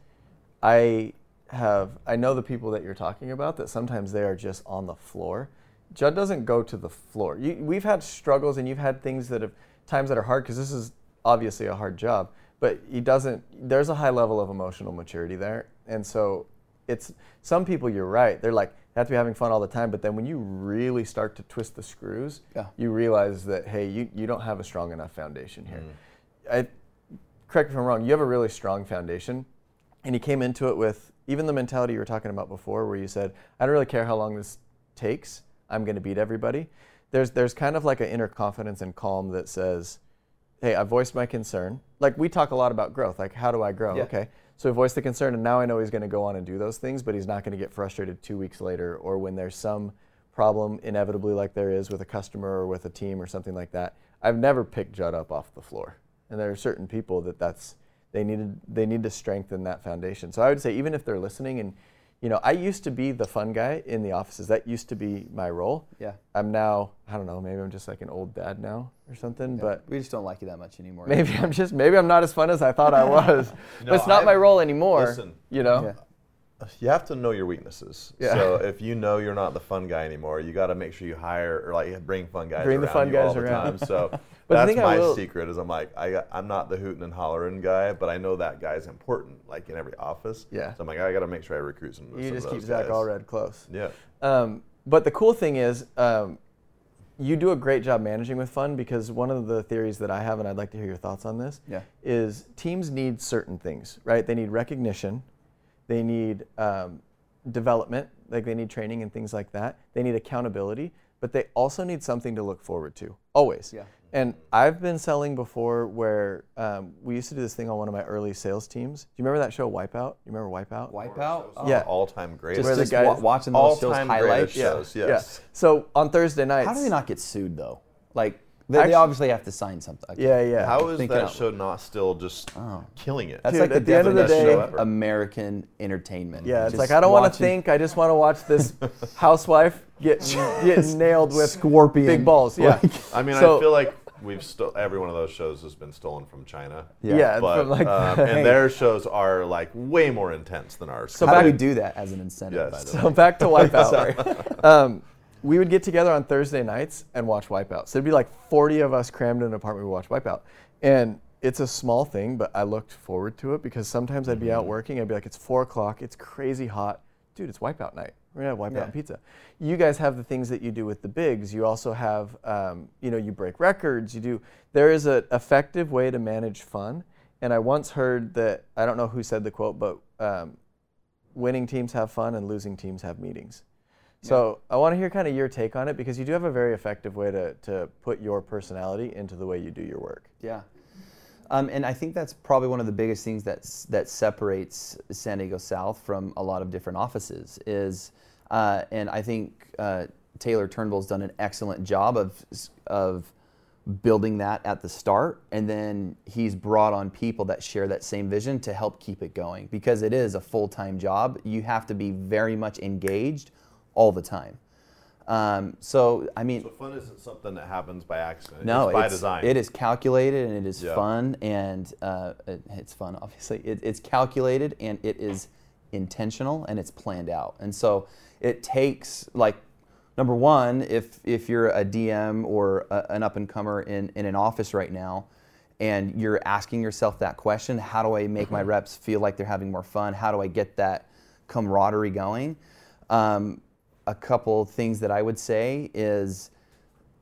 S5: I have I know the people that you're talking about that sometimes they are just on the floor. Judd doesn't go to the floor. You, we've had struggles and you've had things that have times that are hard because this is obviously a hard job. But he doesn't. There's a high level of emotional maturity there, and so it's some people. You're right. They're like they have to be having fun all the time. But then when you really start to twist the screws,
S7: yeah.
S5: you realize that hey, you, you don't have a strong enough foundation here. Mm. I, correct me if I'm wrong. You have a really strong foundation, and he came into it with even the mentality you were talking about before, where you said, I don't really care how long this takes, I'm going to beat everybody. There's, there's kind of like an inner confidence and calm that says, hey, I voiced my concern. Like we talk a lot about growth, like how do I grow?
S7: Yeah.
S5: Okay. So he voiced the concern, and now I know he's going to go on and do those things, but he's not going to get frustrated two weeks later or when there's some problem inevitably like there is with a customer or with a team or something like that. I've never picked Judd up off the floor. And there are certain people that that's they needed they need to strengthen that foundation. So I would say even if they're listening and you know, I used to be the fun guy in the offices. That used to be my role.
S7: Yeah.
S5: I'm now, I don't know, maybe I'm just like an old dad now or something, yeah. but
S7: we just don't like you that much anymore.
S5: Maybe I'm just maybe I'm not as fun as I thought I <laughs> was. no, but it's not I've, my role anymore.
S6: Listen,
S5: you know.
S6: Yeah you have to know your weaknesses. Yeah. So if you know you're not the fun guy anymore, you got to make sure you hire or like bring fun guys.
S5: Bring
S6: the
S5: fun guys
S6: all
S5: around.
S6: The time. So <laughs> that's my secret. Is I'm like I I'm not the hooting and hollering guy, but I know that guy's important, like in every office.
S5: Yeah.
S6: So I'm like I got to make sure I recruit some.
S5: You
S6: some
S5: just
S6: keep
S5: guys. Zach Allred close.
S6: Yeah.
S5: Um, but the cool thing is. Um, you do a great job managing with fun because one of the theories that I have, and I'd like to hear your thoughts on this,
S7: yeah.
S5: is teams need certain things, right? They need recognition, they need um, development, like they need training and things like that. They need accountability, but they also need something to look forward to, always.
S7: Yeah.
S5: And I've been selling before where um, we used to do this thing on one of my early sales teams. Do you remember that show Wipeout? You remember Wipeout?
S7: Wipeout?
S6: Oh,
S5: yeah.
S6: All time great.
S7: Just, just guys, watching those shows highlights.
S6: Shows,
S5: yeah.
S6: yes.
S5: Yeah. So on Thursday nights.
S7: How do they not get sued though? Like they, Actually, they, obviously have to sign something.
S5: Yeah, yeah.
S6: How is that show not still just oh. killing it?
S7: That's Dude, like the, the end of the day, American entertainment.
S5: Yeah, it's just like I don't want to think. I just want to watch this <laughs> housewife get get <laughs> nailed with
S7: scorpion
S5: big balls. Yeah.
S6: I mean, so, I feel like we've still every one of those shows has been stolen from China.
S5: Yeah, yeah
S6: but,
S5: like
S6: um, <laughs> and their shows are like way more intense than ours.
S7: So how back, do we do that as an incentive?
S6: Yes.
S5: so way? back to Wipeout. <laughs> um, we would get together on Thursday nights and watch Wipeout. So it'd be like 40 of us crammed in an apartment. We watch Wipeout, and it's a small thing, but I looked forward to it because sometimes I'd be out mm-hmm. working. I'd be like, it's four o'clock. It's crazy hot, dude. It's Wipeout night. We're gonna have Wipeout yeah. pizza. You guys have the things that you do with the bigs. You also have, um, you know, you break records. You do. There is an effective way to manage fun. And I once heard that I don't know who said the quote, but um, winning teams have fun and losing teams have meetings. So I want to hear kind of your take on it because you do have a very effective way to, to put your personality into the way you do your work.
S7: Yeah. Um, and I think that's probably one of the biggest things that that separates San Diego South from a lot of different offices is Uh, and I think uh, Taylor Turnbull's done an excellent job of of building that at the start, and then he's brought on people that share that same vision to help keep it going because it is a full time job. You have to be very much engaged all the time. Um, so I mean,
S6: So fun isn't something that happens by accident.
S7: no,
S6: it's by
S7: it's,
S6: design.
S7: It is calculated and it is
S6: Yeah.
S7: fun and uh, it, it's fun. Obviously, it, it's calculated and it is intentional and it's planned out. And so it takes like number one, if if you're a DM or a, an up and comer in in an office right now. And you're asking yourself that question: How do I make my reps feel like they're having more fun? How do I get that camaraderie going? Um, a couple things that I would say is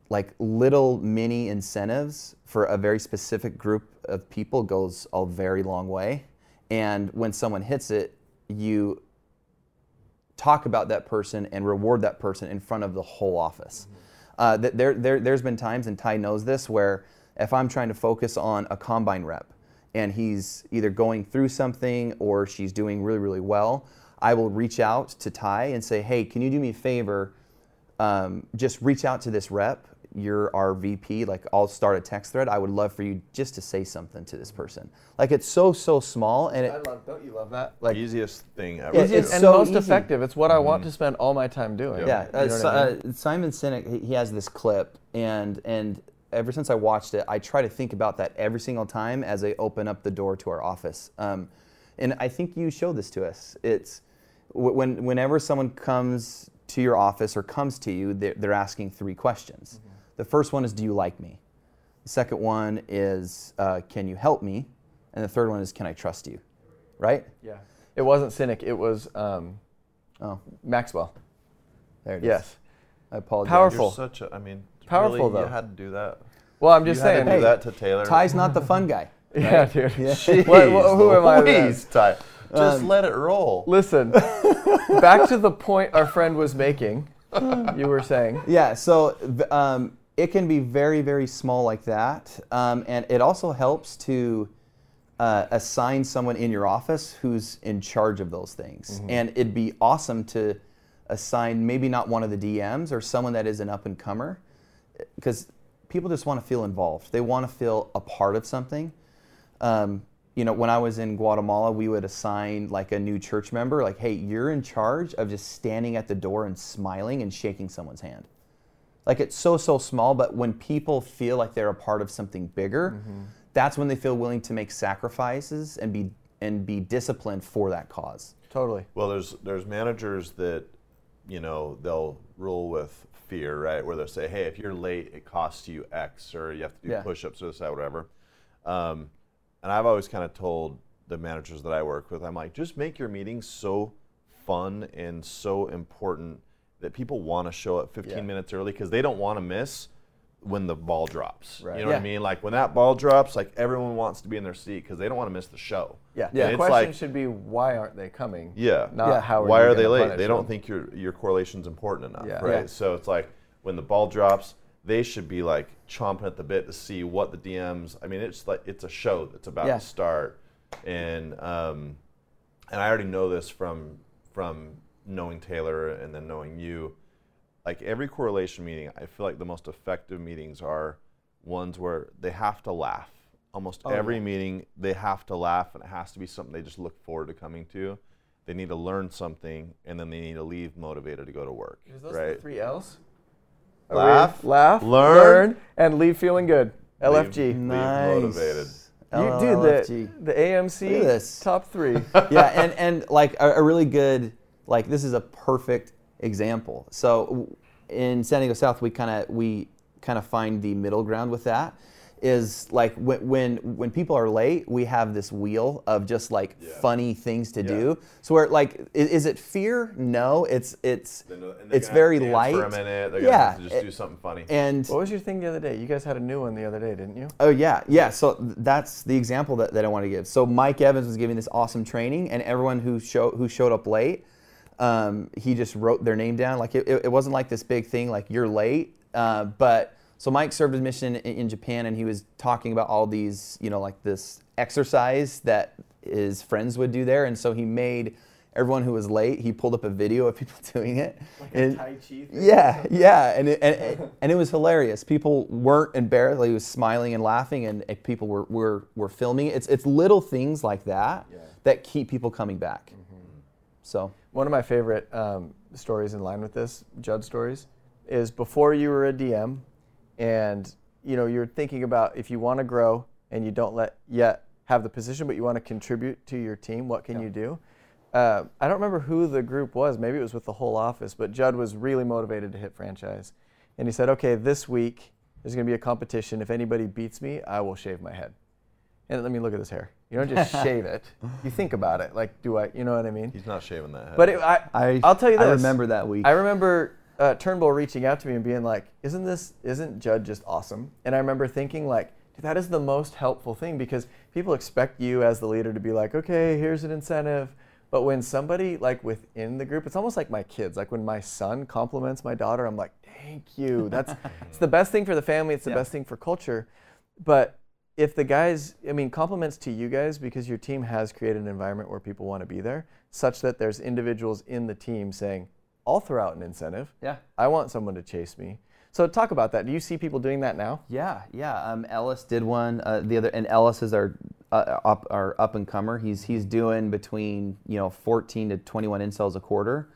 S7: like little mini incentives for a very specific group of people goes a very long way. And when someone hits it, you talk about that person and reward that person in front of the whole office. Uh, there, there, there's been times, and Ty knows this, where if I'm trying to focus on a combine rep and he's either going through something or she's doing really, really well, I will reach out to Ty and say, hey, can you do me a favor? Um, just reach out to this rep. You're our VP. Like, I'll start a text thread. I would love for you just to say something to this person. Like, it's so, so small. And it,
S5: I love. Don't you love that?
S6: like easiest thing ever.
S7: Yeah,
S5: Easiest
S7: it's
S5: and
S7: so
S5: most
S7: easy.
S5: effective. It's what I want to spend all my time doing.
S7: Yeah,
S5: You
S7: uh,
S5: know
S7: Si-
S5: I mean?
S7: uh, Simon Sinek, he- he has this clip, and and ever since I watched it, I try to think about that every single time as I open up the door to our office. Um, and I think you showed this to us. It's wh- when whenever someone comes to your office or comes to you, they're, they're asking three questions.
S5: Mm-hmm.
S7: The first one is, "Do you like me?" The second one is, uh, "Can you help me?" And the third one is, "Can I trust you?" Right?
S5: yeah. It wasn't Sinek. It was um,
S7: Oh,
S5: Maxwell.
S7: there it is.
S5: Yes.
S7: I apologize.
S5: Powerful.
S6: You're such a. I mean,
S5: Powerful,
S6: really,
S5: though.
S6: You had to do that.
S5: Well, I'm just
S6: you had
S5: saying.
S6: to do that to Taylor.
S7: Ty's not the fun guy. <laughs>
S5: Yeah, dude.
S6: Jeez,
S5: What- what- who am I then?
S6: Louise, Ty. Just
S7: Um,
S6: let it roll.
S5: Listen, back to the point our friend was making. You were saying.
S7: Yeah, so um, it can be very, very small like that. Um, and it also helps to uh, assign someone in your office who's in charge of those things. And it'd be awesome to assign maybe not one of the DMs or someone that is an up and comer because people just want to feel involved. They want to feel a part of something. Um, you know, when I was in Guatemala, we would assign like a new church member, like, hey, you're in charge of just standing at the door and smiling and shaking someone's hand. Like it's so, so small, but when people feel like they're a part of something bigger, that's when they feel willing to make sacrifices and be and be disciplined for that cause.
S5: Totally.
S6: Well, there's there's managers that, you know, they'll rule with fear, right? Where they'll say, hey, if you're late, it costs you X, or you have to do
S7: Yeah.
S6: push-ups or this, that, whatever. Um, and I've always kind of told the managers that I work with, I'm like, just make your meetings so fun and so important that people want to show up 15
S5: Yeah.
S6: minutes early because they don't want to miss when the ball drops.
S5: Right.
S6: You know what I mean? Like when that ball drops, like everyone wants to be in their seat because they don't want to miss the show.
S5: Yeah.
S7: Yeah.
S5: The question
S6: like-
S5: should be why aren't they coming?
S6: Yeah.
S5: Not
S7: Yeah.
S5: how. Are
S6: Why are they late? They don't
S5: them?
S6: think your your correlation's important enough,
S5: Yeah.
S6: right?
S7: Yeah.
S6: So it's like when the ball drops, they should be like chomping at the bit to see what the DMs. I mean, it's like it's a show that's about
S7: Yeah.
S6: to start, and um, and I already know this from from knowing Taylor and then knowing you. Like every correlation meeting, I feel like the most effective meetings are ones where they have to laugh. Almost
S5: Oh,
S6: every meeting, they have to laugh, and it has to be something they just look forward to coming to. They need to learn something, and then they need to leave motivated to go to work.
S5: Is those
S6: right?
S5: the three L's? Are we-
S6: Laugh,
S5: laugh,
S6: learn,
S5: learn, and leave feeling good. LFG.
S6: Leave motivated.
S5: You,
S7: LLFG.
S5: dude, the, the AMC
S7: Look this.
S5: top three. <laughs>
S7: yeah, and, and like a, a really good, like this is a perfect example. So in San Diego South, we kind of we kind of find the middle ground with that. Is like when when when people are late, we have this wheel of just like funny things to do. So we're like, i- is, it fear? No, it's it's
S6: Then- and they're
S7: it's very
S6: have to dance
S7: light.
S6: For a minute, they're
S7: yeah,
S6: just
S7: it-
S6: do something funny.
S7: and
S5: what was your thing the other day? You guys had a new one the other day, didn't you?
S7: Oh yeah, yeah. So that's the example that, that I want to give. So Mike Evans was giving this awesome training, and everyone who show, who showed up late, um, he just wrote their name down. Like it, it, it wasn't like this big thing, like you're late. Uh, but so Mike served his mission in, in Japan, and he was talking about all these, you know, like this exercise that his friends would do there, and so he made everyone who was late, he pulled up a video of people <laughs> doing it. Like And-
S5: Tai Chi thing
S7: yeah, yeah, and it, and, it- and it was hilarious. People weren't embarrassed; like, he was smiling and laughing, and people were, were were filming it. It's it's little things like that that keep people coming back. So
S5: One of my favorite um, stories in line with this, Judd stories, is before you were a DM, and you know you're thinking about if you want to grow and you don't let yet have the position, but you want to contribute to your team. What can you do? Uh, I don't remember who the group was. Maybe it was with the whole office, but Judd was really motivated to hit franchise, and he said, "Okay, this week there's going to be a competition. If anybody beats me, I will shave my head." And let me look at this hair. You don't just <laughs> shave it. You think about it. Like, do I? You know what I mean?
S6: He's not shaving that head.
S5: But it, I,
S7: I
S5: I'll tell you this.
S7: I remember that week.
S5: I remember uh, Turnbull reaching out to me and being like, "Isn't this? Isn't Judd just awesome?" And I remember thinking like, Dude, "That is the most helpful thing because people expect you as the leader to be like, okay, here's an incentive." But when somebody like within the group, it's almost like my kids. Like when my son compliments my daughter, I'm like, "Thank you." That's <laughs> it's the best thing for the family. It's the
S7: Yeah.
S5: best thing for culture. But if the guys, I mean, compliments to you guys because your team has created an environment where people want to be there, such that there's individuals in the team saying, I'll throw out an incentive.
S7: Yeah.
S5: I want someone to chase me. So talk about that. Do you see people doing that now?
S7: Yeah, yeah. Um, Ellis did one uh, the other, and Ellis is our uh, up our up and comer. He's he's doing between you know 14 to 21 installs a quarter.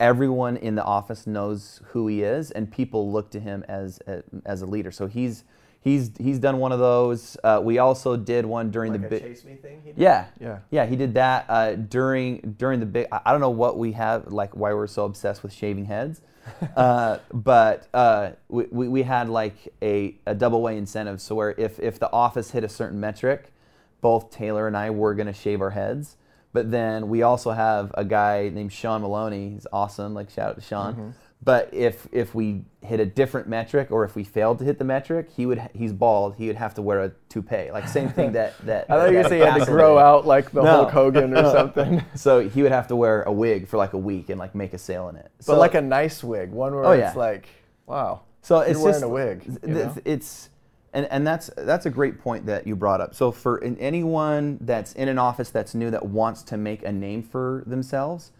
S7: Everyone in the office knows who he is, and people look to him as a, as a leader. So he's he's he's done one of those. Uh, we also did one during the big.
S5: chase me thing? He
S7: Yeah,
S5: Yeah.
S7: yeah. He did that uh, during during the big. I I don't know what we have like why we're so obsessed with shaving heads, <laughs> uh, but uh, we, we we had like a, a double way incentive. So where if if the office hit a certain metric, both Taylor and I were gonna shave our heads. But then we also have a guy named Sean Maloney. He's awesome. Like shout out to Sean.
S5: Mm-hmm.
S7: But if if we hit a different metric, or if we failed to hit the metric, he would he's bald. He would have to wear a toupee. Like same thing that <laughs> that.
S5: I thought you were
S7: that
S5: saying you had to grow
S7: did.
S5: out like the
S7: No.
S5: Hulk Hogan or <laughs> something.
S7: So he would have to wear a wig for like a week and like make a sale in it.
S5: But
S7: So
S5: like a nice wig, one where
S7: Oh,
S5: it's
S7: yeah.
S5: like, wow.
S7: so
S5: you're
S7: it's
S5: wearing
S7: just
S5: a wig,
S7: th-
S5: you know?
S7: It's and and that's that's a great point that you brought up. So for in anyone that's in an office that's new that wants to make a name for themselves,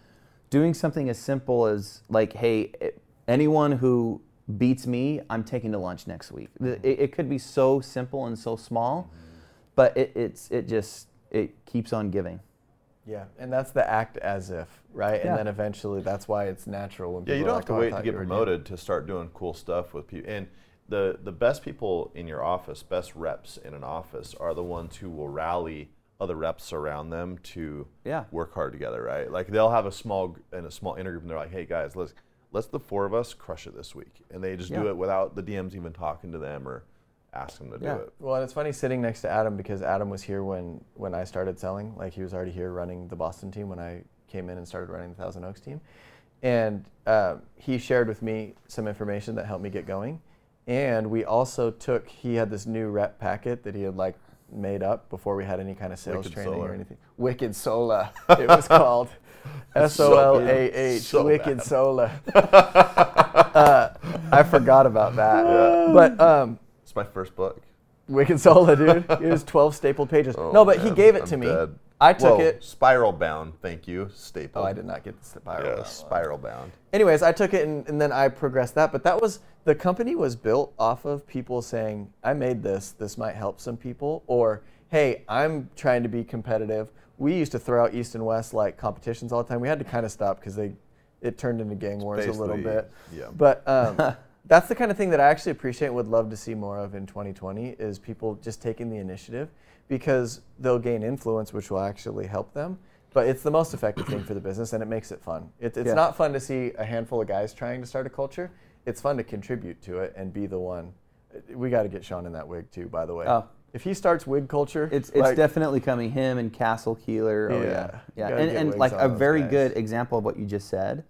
S7: doing something as simple as like, hey, eh, anyone who beats me, I'm taking to lunch next week. It, it could be so simple and so small, but it, it's it just it keeps on giving.
S5: Yeah, and that's the act as if, right?
S7: Yeah.
S5: And then eventually that's why it's natural when
S6: Yeah,
S5: people
S6: you
S5: are
S6: don't
S5: like,
S6: have to
S5: "Oh,
S6: wait to get
S5: you were
S6: promoted to start doing cool stuff with people. And the the best people in your office, best reps in an office, are the ones who will rally other reps around them to
S7: Yeah.
S6: work hard together. Right? Like they'll have a small and a small intergroup, and they're like, "Hey guys, let's let's the four of us crush it this week," and they just do it without the DMs even talking to them or asking them to
S7: Yeah.
S6: do it.
S5: Well, and it's funny sitting next to Adam because Adam was here when when I started selling. Like he was already here running the Boston team when I came in and started running the Thousand Oaks team, and uh, he shared with me some information that helped me get going. And we also took he had this new rep packet that he had like made up before we had any kind of sales
S6: Wicked
S5: training or anything. Wicked Sola, <laughs> it was called. <laughs> S O L A H.
S6: So
S5: Wicked
S6: bad.
S5: Sola. <laughs> uh, I forgot about that. But um,
S6: It's my first book.
S5: Wicked Sola, dude. It was 12 stapled pages.
S6: Oh,
S5: no, but he gave it
S6: I'm
S5: to me.
S6: dead.
S5: I took
S6: Whoa,
S5: it.
S6: Spiral bound. Thank you. Staple.
S5: Oh, I did not get the spiral.
S6: Yeah,
S5: bound
S6: spiral bound.
S5: Anyways, I took it and, and then I progressed that. But that was the company was built off of people saying, "I made this. This might help some people," or "Hey, I'm trying to be competitive." We used to throw out East and West like competitions all the time. We had to kind of stop because they it turned into gang wars a little bit.
S6: yeah.
S5: But um, <laughs> that's the kind of thing that I actually appreciate and would love to see more of in 2020 is people just taking the initiative because they'll gain influence, which will actually help them. But it's the most effective thing for the business, and it makes it fun. It, it's
S7: Yeah.
S5: not fun to see a handful of guys trying to start a culture. It's fun to contribute to it and be the one. We got to get Sean in that wig too, by the way.
S7: Oh.
S5: If he starts wig culture,
S7: It's it's
S5: like,
S7: definitely coming. Him and Castle Keeler. Oh
S5: Yeah,
S7: yeah, yeah. And, and like a very
S5: guys.
S7: good example of what you just said.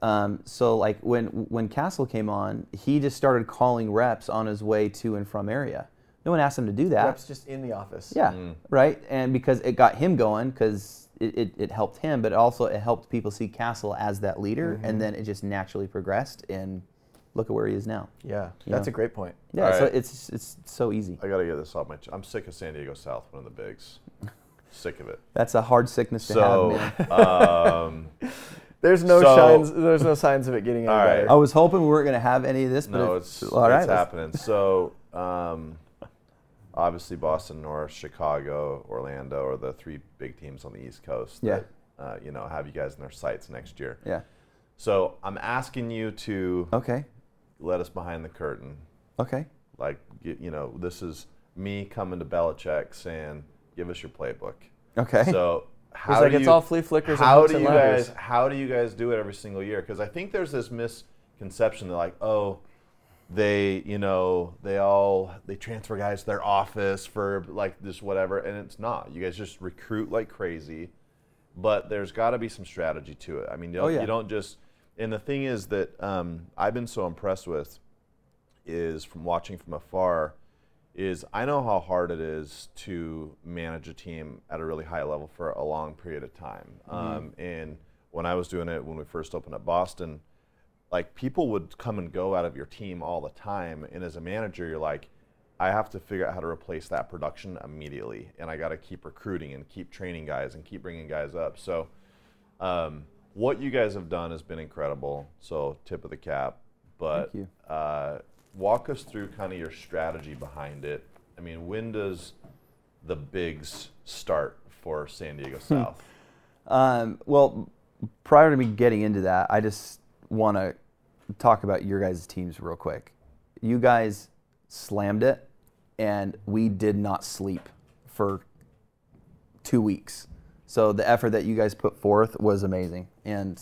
S7: Um, so like when when Castle came on, he just started calling reps on his way to and from area. No one asked him to do that.
S5: reps just in the office.
S7: Yeah, right. And because it got him going, because it, it, it helped him, but also it helped people see Castle as that leader,
S5: Mm-hmm.
S7: and then it just naturally progressed. And look at where he is now.
S5: yeah,
S7: Yeah.
S5: that's a great point.
S7: Yeah,
S6: All
S7: so it's it's so easy.
S6: I gotta get this off my. Ch- I'm sick of San Diego South, one of the bigs. <laughs> sick of it.
S7: That's a hard sickness to
S6: So,
S7: have, man.
S6: um, <laughs>
S5: There's no
S6: So-
S5: signs. There's no signs of it getting any
S6: All right.
S5: better.
S7: I was hoping we weren't going to have any of this, but
S6: no,
S7: it's,
S6: it's
S7: all right.
S6: it's
S7: let's-
S6: happening. So, um, obviously, Boston, North, Chicago, Orlando are the three big teams on the East Coast.
S7: Yeah.
S6: That, uh, you know, have you guys in their sights next year.
S7: Yeah.
S6: So I'm asking you to
S7: Okay.
S6: let us behind the curtain.
S7: Okay.
S6: Like, you know, this is me coming to Belichick saying, "Give us your playbook."
S7: Okay.
S6: So <laughs> how
S5: like,
S6: do
S5: it's
S6: you,
S5: all flea flickers and
S6: How do you guys? How do you guys do it every single year? Because I think there's this misconception that like, oh, they, you know, they all they transfer guys to their office for like this whatever, and it's not. You guys just recruit like crazy, but there's got to be some strategy to it. I mean, you don't,
S7: Oh, yeah.
S6: you don't just. And the thing is that um, I've been so impressed with is from watching from afar is I know how hard it is to manage a team at a really high level for a long period of time. Um, and when I was doing it when we first opened up Boston, like people would come and go out of your team all the time. And as a manager, you're like, I have to figure out how to replace that production immediately, and I got to keep recruiting and keep training guys and keep bringing guys up. So, um, what you guys have done has been incredible. So, tip of the cap. But. Uh, walk us through kind of your strategy behind it. I mean, when does the bigs start for San Diego
S7: Hmm.
S6: South?
S7: Um, well, prior to me getting into that, I just want to talk about your guys' teams real quick. You guys slammed it, and we did not sleep for two weeks. So the effort that you guys put forth was amazing, and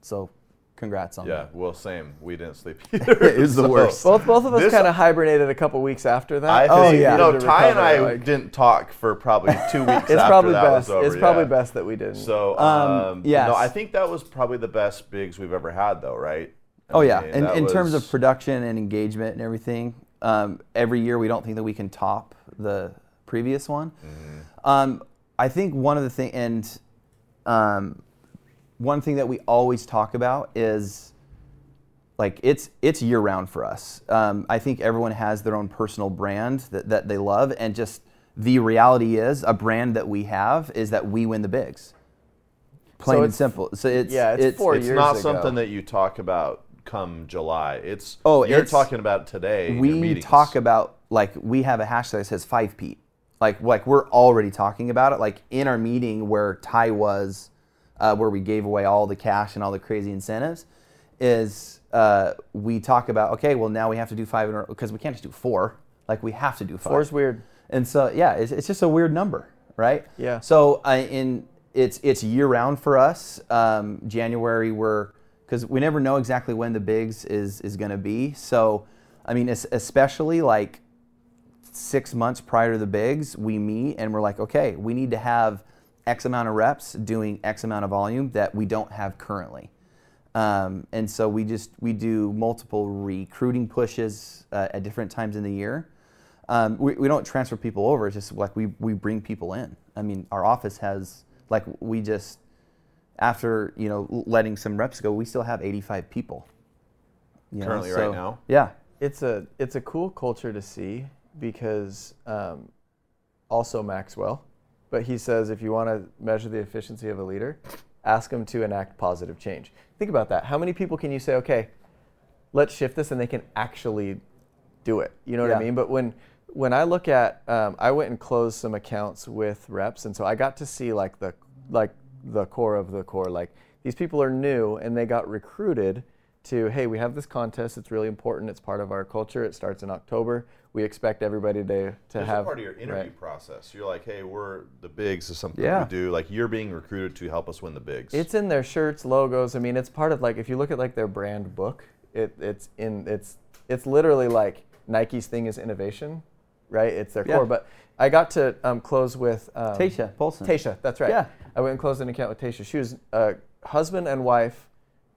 S7: so congrats on
S6: yeah,
S7: that.
S6: well, same. We didn't sleep <laughs> either.
S7: It was the worst.
S5: both both of us kind of hibernated a couple weeks after that.
S6: I think,
S7: Oh, yeah.
S6: you know, Ty and I
S5: like-
S6: didn't talk for probably <laughs> two weeks
S5: It's
S6: after
S5: probably
S6: that
S5: best.
S6: was over.
S5: it's probably best that we didn't.
S6: So,
S7: Um,
S6: um,
S7: yes.
S6: no, I think that was probably the best bigs we've ever had, though, right?
S7: Oh yeah,
S6: mean,
S7: and in terms of production and engagement and everything, um, every year we don't think that we can top the previous one.
S6: Mm-hmm.
S7: Um, I think one of the thing and um, one thing that we always talk about is like it's it's year round for us. Um, I think everyone has their own personal brand that, that they love, and just the reality is a brand that we have is that we win the bigs. Plain and simple. So it's
S5: yeah, it's four
S6: it's
S5: years
S6: not
S5: ago.
S6: something that you talk about come July. It's
S7: Oh,
S6: you're
S7: it's-
S6: talking about today. in your
S7: we talk about like we have a hashtag that says five Pete. Like like we're already talking about it. Like in our meeting where Ty was, uh, where we gave away all the cash and all the crazy incentives, is uh, we talk about okay, well now we have to do five because we can't just do four. Like we have to do five.
S5: Four's weird.
S7: And so yeah, it's, it's just a weird number, right?
S5: Yeah.
S7: So uh, in it's it's year round for us. Um, January we're because we never know exactly when the bigs is is going to be. So I mean, especially like six months prior to the bigs, we meet and we're like, okay, we need to have X amount of reps doing X amount of volume that we don't have currently. Um, and so we just we do multiple recruiting pushes uh, at different times in the year. Um, we, we don't transfer people over. It's just like we, we bring people in. I mean, our office has like we just after you know letting some reps go, we still have 85 people. You know,
S6: Currently right now?
S7: Yeah.
S5: it's a it's a cool culture to see because um, also Maxwell, but he says if you want to measure the efficiency of a leader, ask them to enact positive change. Think about that. How many people can you say, okay, let's shift this, and they can actually do it? You know what I mean? But when when I look at, um, I went and closed some accounts with reps, and so I got to see like the like the core of the core. Like these people are new, and they got recruited to, hey, we have this contest. It's really important. It's part of our culture. It starts in October. We expect everybody to to
S6: There's
S5: have
S6: a part of your interview
S5: right.
S6: process. You're like, hey, we're the bigs is something
S7: Yeah.
S6: we do. Like you're being recruited to help us win the bigs.
S5: It's in their shirts, logos. I mean, it's part of like if you look at like their brand book, it, it's in it's it's literally like Nike's thing is innovation, right? It's their
S7: Yeah.
S5: core. But I got to um, close with um,
S7: Tasha Polson.
S5: Tasha, that's right.
S7: Yeah.
S5: I went and closed an account with Tasha. She was uh, husband and wife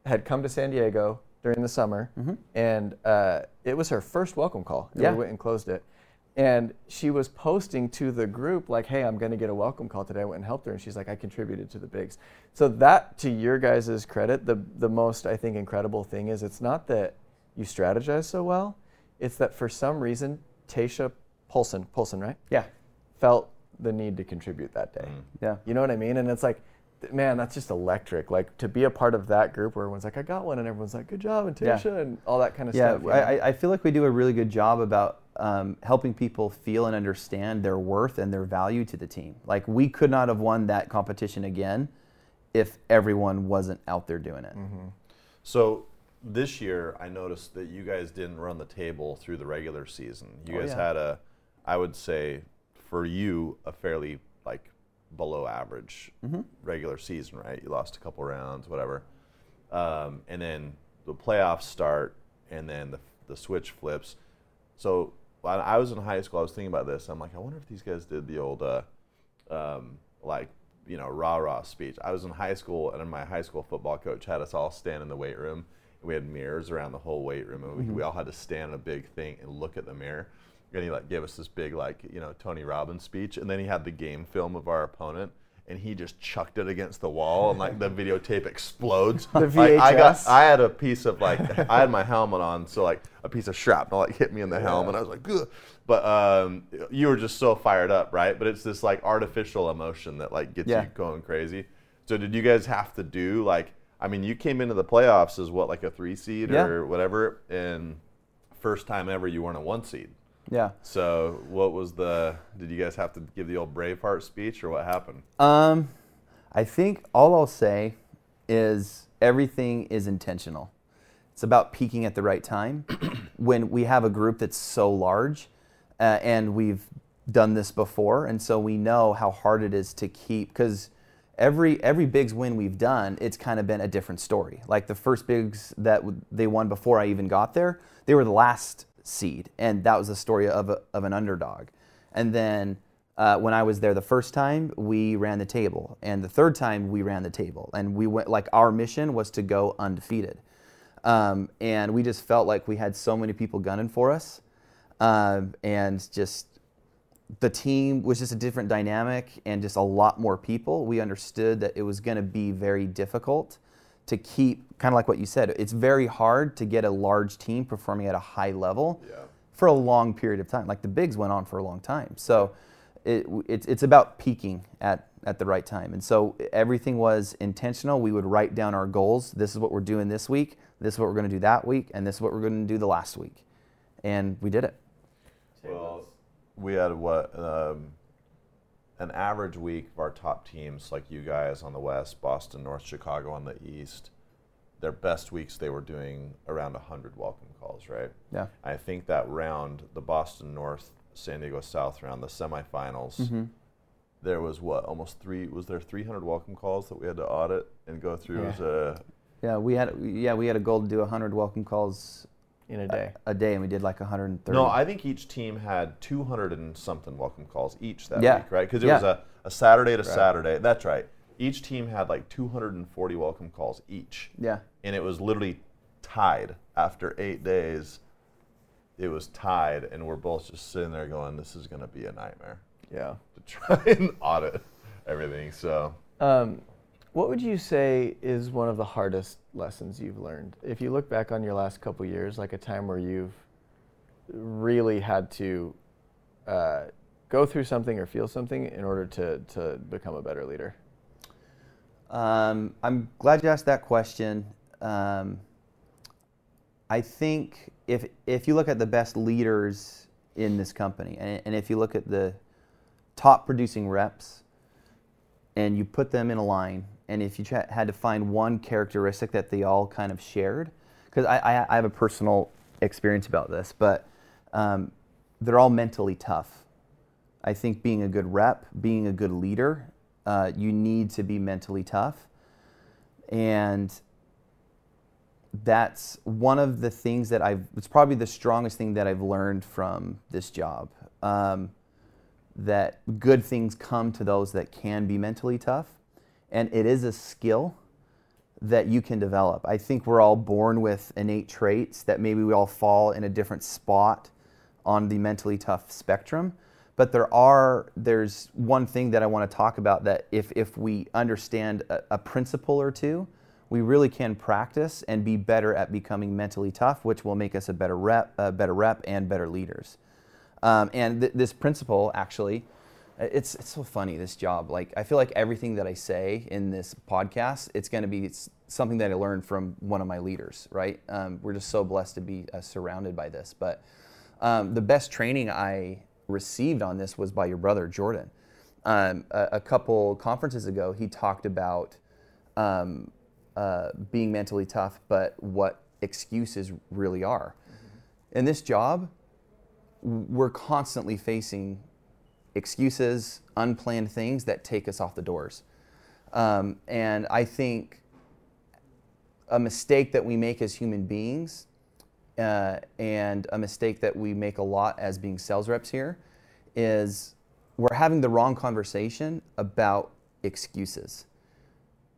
S5: had come to San Diego during the summer, and uh, it was her first welcome call. And
S7: Yeah.
S5: We went and closed it. And she was posting to the group like, "Hey, I'm going to get a welcome call today." I went and helped her, and she's like, "I contributed to the bigs." So that, to your guys' credit, the the most I think incredible thing is it's not that you strategize so well, it's that for some reason Tasha Polson, Polson, right?
S7: Yeah.
S5: felt the need to contribute that day.
S7: Yeah.
S5: You know what I mean? And it's like, man, that's just electric. Like to be a part of that group where everyone's like, I got one, and everyone's like, good job, and
S7: Yeah.
S5: And all that kind of
S7: Yeah,
S5: stuff. you
S7: I. I- I feel like we do a really good job about um, helping people feel and understand their worth and their value to the team. Like we could not have won that competition again if everyone wasn't out there doing it.
S6: So this year, I noticed that you guys didn't run the table through the regular season. You
S5: Oh,
S6: guys
S5: yeah.
S6: had a, I would say, for you, a fairly like below average
S5: Mm-hmm.
S6: regular season, right? You lost a couple rounds, whatever, um, and then the playoffs start, and then the the switch flips. So when I was in high school, I was thinking about this. I'm like, I wonder if these guys did the old, uh, um, like, you know, rah rah speech. I was in high school, and my high school football coach had us all stand in the weight room. We had mirrors around the whole weight room, and we, we all had to stand in a big thing and look at the mirror. And he like gave us this big like you know Tony Robbins speech, and then he had the game film of our opponent, and he just chucked it against the wall, and like the videotape explodes.
S5: The
S6: Like, I got
S5: VHS?
S6: I had a piece of like I had my helmet on, so like a piece of shrapnel like hit me in the helmet. And i was like, Ugh. but um, you were just so fired up, right? But it's this like artificial emotion that like gets
S7: Yeah.
S6: you going crazy. So did you guys have to do like? I mean, you came into the playoffs as what like a three seed
S7: Yeah.
S6: or whatever, and first time ever you weren't a one seed.
S7: Yeah.
S6: So what was the? Did you guys have to give the old Braveheart speech or what happened?
S7: Um, I think all I'll say is everything is intentional. It's about peaking at the right time. <clears throat> when we have a group that's so large, uh, and we've done this before, and so we know how hard it is to keep because every every bigs win we've done, it's kind of been a different story. Like the first bigs that w- they won before I even got there, they were the last seed, and that was the story of a, of an underdog. And then uh, when I was there the first time, we ran the table, and the third time we ran the table, and we went like our mission was to go undefeated, um, and we just felt like we had so many people gunning for us, um, and just the team was just a different dynamic and just a lot more people. We understood that it was going to be very difficult to keep, kind of like what you said, it's very hard to get a large team performing at a high level for a long period of time. Like the bigs went on for a long time. So it, it's, it's about peaking at, at the right time. And so everything was intentional. We would write down our goals. This is what we're doing this week. This is what we're going to do that week. And this is what we're going to do the last week. And we did it.
S6: Well, we had what um, an average week of our top teams, like you guys on the west, Boston, North, Chicago on the east. Their best weeks, they were doing around 100 welcome calls, right?
S7: Yeah.
S6: I think that round, the Boston North, San Diego South round, the semifinals, mm-hmm. there was what almost three. Was there 300 welcome calls that we had to audit and go through?
S5: Yeah.
S6: As a,
S7: Yeah, we had yeah we had a goal to do 100 welcome calls
S5: in a day.
S7: a day, and we did like 130.
S6: no, I think each team had 200 and something welcome calls each that
S7: Yeah.
S6: week, right? Because it
S7: Yeah.
S6: was a, a Saturday to Saturday. That's right. Each team had like 240 welcome calls each.
S7: yeah,
S6: And it was literally tied after eight days. It was tied, and we're both just sitting there going, "This is going to be a nightmare
S5: Yeah.
S6: to try <laughs> and audit everything." So,
S5: Um, what would you say is one of the hardest lessons you've learned? If you look back on your last couple years, like a time where you've really had to uh, go through something or feel something in order to, to become a better leader?
S7: Um, I'm glad you asked that question. Um, I think if if you look at the best leaders in this company, and, and if you look at the top producing reps, and you put them in a line, and if you had to find one characteristic that they all kind of shared, because I, I, I have a personal experience about this, but um, they're all mentally tough. I think being a good rep, being a good leader, uh, you need to be mentally tough. And that's one of the things that I've, it's probably the strongest thing that I've learned from this job. Um, that good things come to those that can be mentally tough. And it is a skill that you can develop. I think we're all born with innate traits that maybe we all fall in a different spot on the mentally tough spectrum. But there are there's one thing that I want to talk about that if if we understand a, a principle or two, we really can practice and be better at becoming mentally tough, which will make us a better rep, a better rep, and better leaders. Um, and th- this principle actually It's it's so funny this job. Like I feel like everything that I say in this podcast, it's going to be something that I learned from one of my leaders. Right? Um, we're just so blessed to be uh, surrounded by this. But um, the best training I received on this was by your brother Jordan. Um, a, a couple conferences ago, he talked about um, uh, being mentally tough, but what excuses really are. In this job, we're constantly facing excuses, unplanned things that take us off the doors. Um, and I think a mistake that we make as human beings, uh, and a mistake that we make a lot as being sales reps here, is we're having the wrong conversation about excuses.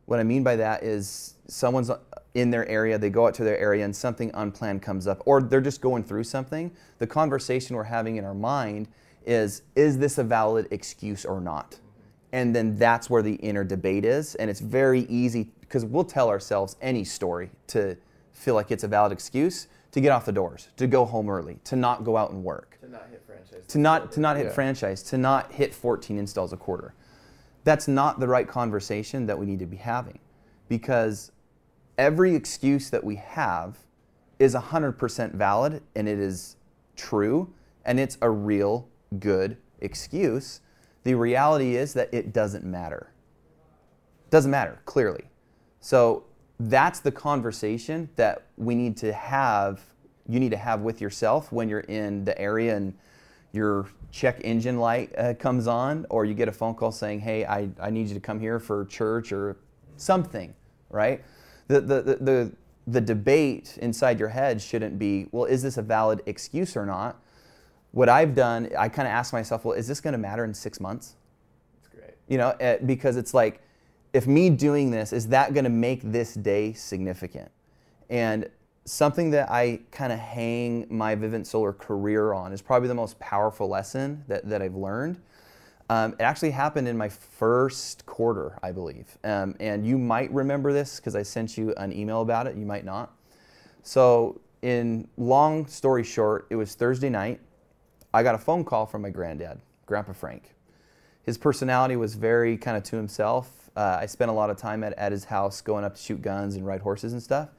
S7: What I mean by that is someone's in their area, they go out to their area, and something unplanned comes up, or they're just going through something. The conversation we're having in our mind is is this a valid excuse or not? And then that's where the inner debate is. And it's very easy because we'll tell ourselves any story to feel like it's a valid excuse to get off the doors, to go home early, to not go out and work
S5: To not hit franchise.
S7: to not to not hit
S5: Yeah.
S7: franchise, to not hit 14 installs a quarter. That's not the right conversation that we need to be having, because every excuse that we have is 100% valid and it is true and it's a real good excuse. The reality is that it doesn't matter. Doesn't matter, clearly. So that's the conversation that we need to have, you need to have with yourself when you're in the area and your check engine light uh, comes on, or you get a phone call saying, hey, I, I need you to come here for church or something, right? The, the, the, the, the debate inside your head shouldn't be, well, is this a valid excuse or not? What I've done, I kind of ask myself, well, is this going to matter in six months?
S5: That's great.
S7: you know eh, because it's like if me doing this is that going to make this day significant? And something that i kind of hang my vivint solar career on is probably the most powerful lesson that, that i've learned. Um, it actually happened in my first quarter i believe. Um, and you might remember this because i sent you an email about it you might not. So in long story short it was thursday night. I got a phone call from my granddad grandpa frank. His personality was very kind of to himself. Uh, I spent a lot of time at, at his house going up to shoot guns and ride horses and stuff.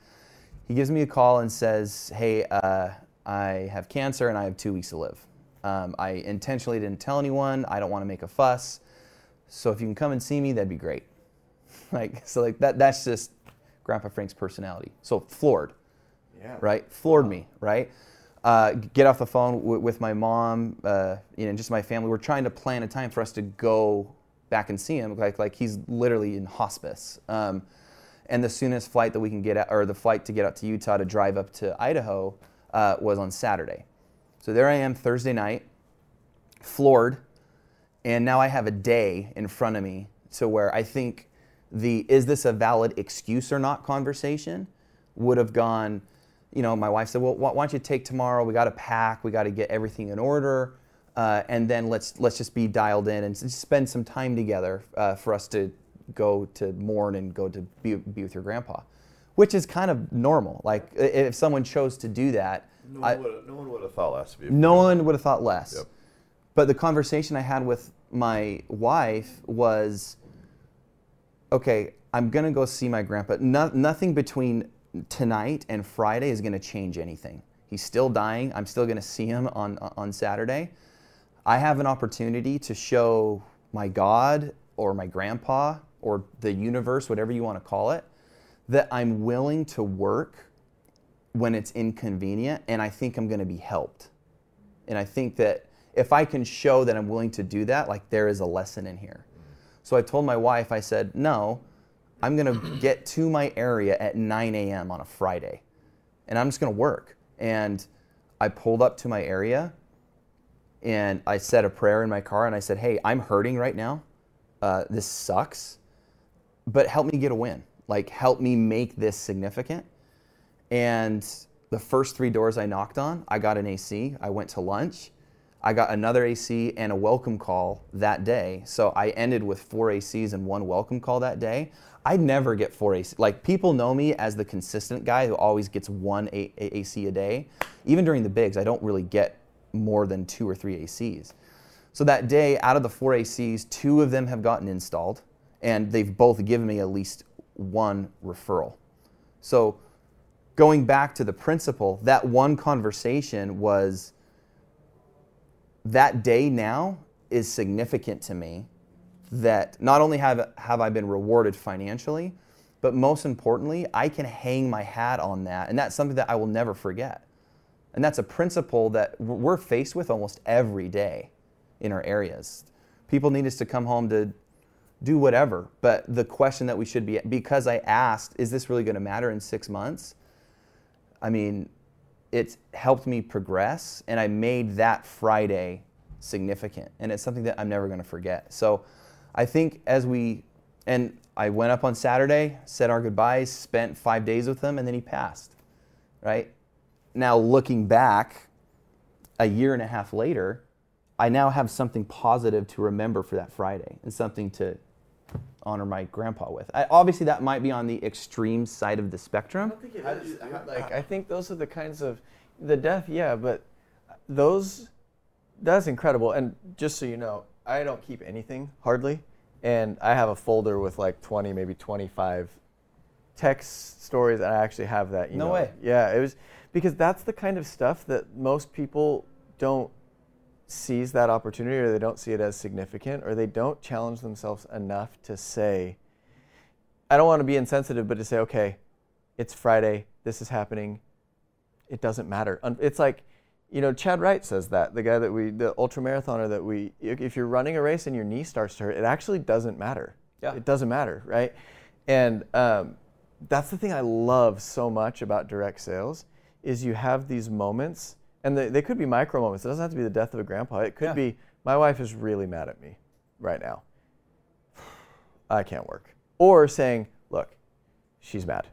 S7: He gives me a call and says, Hey, uh, I have cancer and I have two weeks to live. Um, I intentionally didn't tell anyone. I don't want to make a fuss. So if you can come and see me, that'd be great. <laughs> like, so like that, that's just Grandpa Frank's personality. So floored
S5: Yeah.
S7: right? Floored me, right? Uh, get off the phone w- with my mom, uh, you know, and just my family. We're trying to plan a time for us to go back and see him. Like, like he's literally in hospice. Um, and the soonest flight that we can get out, or the flight to get out to Utah to drive up to Idaho, uh, was on Saturday. So there I am Thursday night, floored, and now I have a day in front of me to where I think the is this a valid excuse or not conversation would have gone. You know, my wife said, "Well, why why don't you take tomorrow? We got to pack. We got to get everything in order, uh, and then let's let's just be dialed in and spend some time together uh, for us to go to mourn and go to be, be with your grandpa." Which is kind of normal. Like if someone chose to do that,
S6: No
S7: I-
S6: one, would, no one would have thought less of you.
S7: no one would have thought less.
S6: Yep.
S7: But the conversation I had with my wife was okay, I'm going to go see my grandpa. No, nothing between tonight and Friday is going to change anything. He's still dying. I'm still going to see him on, on Saturday. I have an opportunity to show my God or my grandpa or the universe, whatever you want to call it, that I'm willing to work when it's inconvenient and I think I'm going to be helped. And I think that if I can show that I'm willing to do that, like there is a lesson in here. So I told my wife, I said, no, I'm going to get to my area at 9 a.m. on a Friday and I'm just going to work. And I pulled up to my area and I said a prayer in my car and I said, hey, I'm hurting right now. Uh, this sucks, but help me get a win. Like, help me make this significant. And the first three doors I knocked on, I got an AC. I went to lunch. I got another AC and a welcome call that day. So I ended with four ACs and one welcome call that day. I never get four AC. Like people know me as the consistent guy who always gets one AC a day. Even during the bigs, I don't really get more than two or three ACs. So that day, out of the four ACs, two of them have gotten installed, and they've both given me at least one referral. So going back to the principle, that one conversation was that day now is significant to me that not only have, have I been rewarded financially, but most importantly, I can hang my hat on that. And that's something that I will never forget. And that's a principle that we're faced with almost every day in our areas. People need us to come home to do whatever. But the question that we should be, because I asked, is this really going to matter in six months? I mean, it's helped me progress, and I made that Friday significant. And it's something that I'm never going to forget. So I think as we, and I went up on Saturday, said our goodbyes, spent five days with him, and then he passed, right? Now, looking back a year and a half later, I now have something positive to remember for that Friday and something to honor my grandpa with. I, obviously, that might be on the extreme side of the spectrum.
S5: I think it is. Like I think those are the kinds of the death, yeah, but those that's incredible. And just so you know, I don't keep anything hardly, and I have a folder with like 20, maybe 25 text stories, and I actually have that. You
S7: No
S5: know,
S7: way.
S5: Yeah, it was because that's the kind of stuff that most people don't seize that opportunity, or they don't see it as significant, or they don't challenge themselves enough to say, I don't want to be insensitive, but to say, okay, it's Friday, this is happening, it doesn't matter. It's like, you know, Chad Wright says that, the guy that we, the ultra marathoner that we, if if you're running a race and your knee starts to hurt, it actually doesn't matter.
S7: Yeah.
S5: It doesn't matter, right? And um, that's the thing I love so much about direct sales is you have these moments, and they, they could be micro moments. It doesn't have to be the death of a grandpa. It could
S7: Yeah.
S5: be my wife is really mad at me right now. <sighs> I can't work. Or saying, look, she's mad.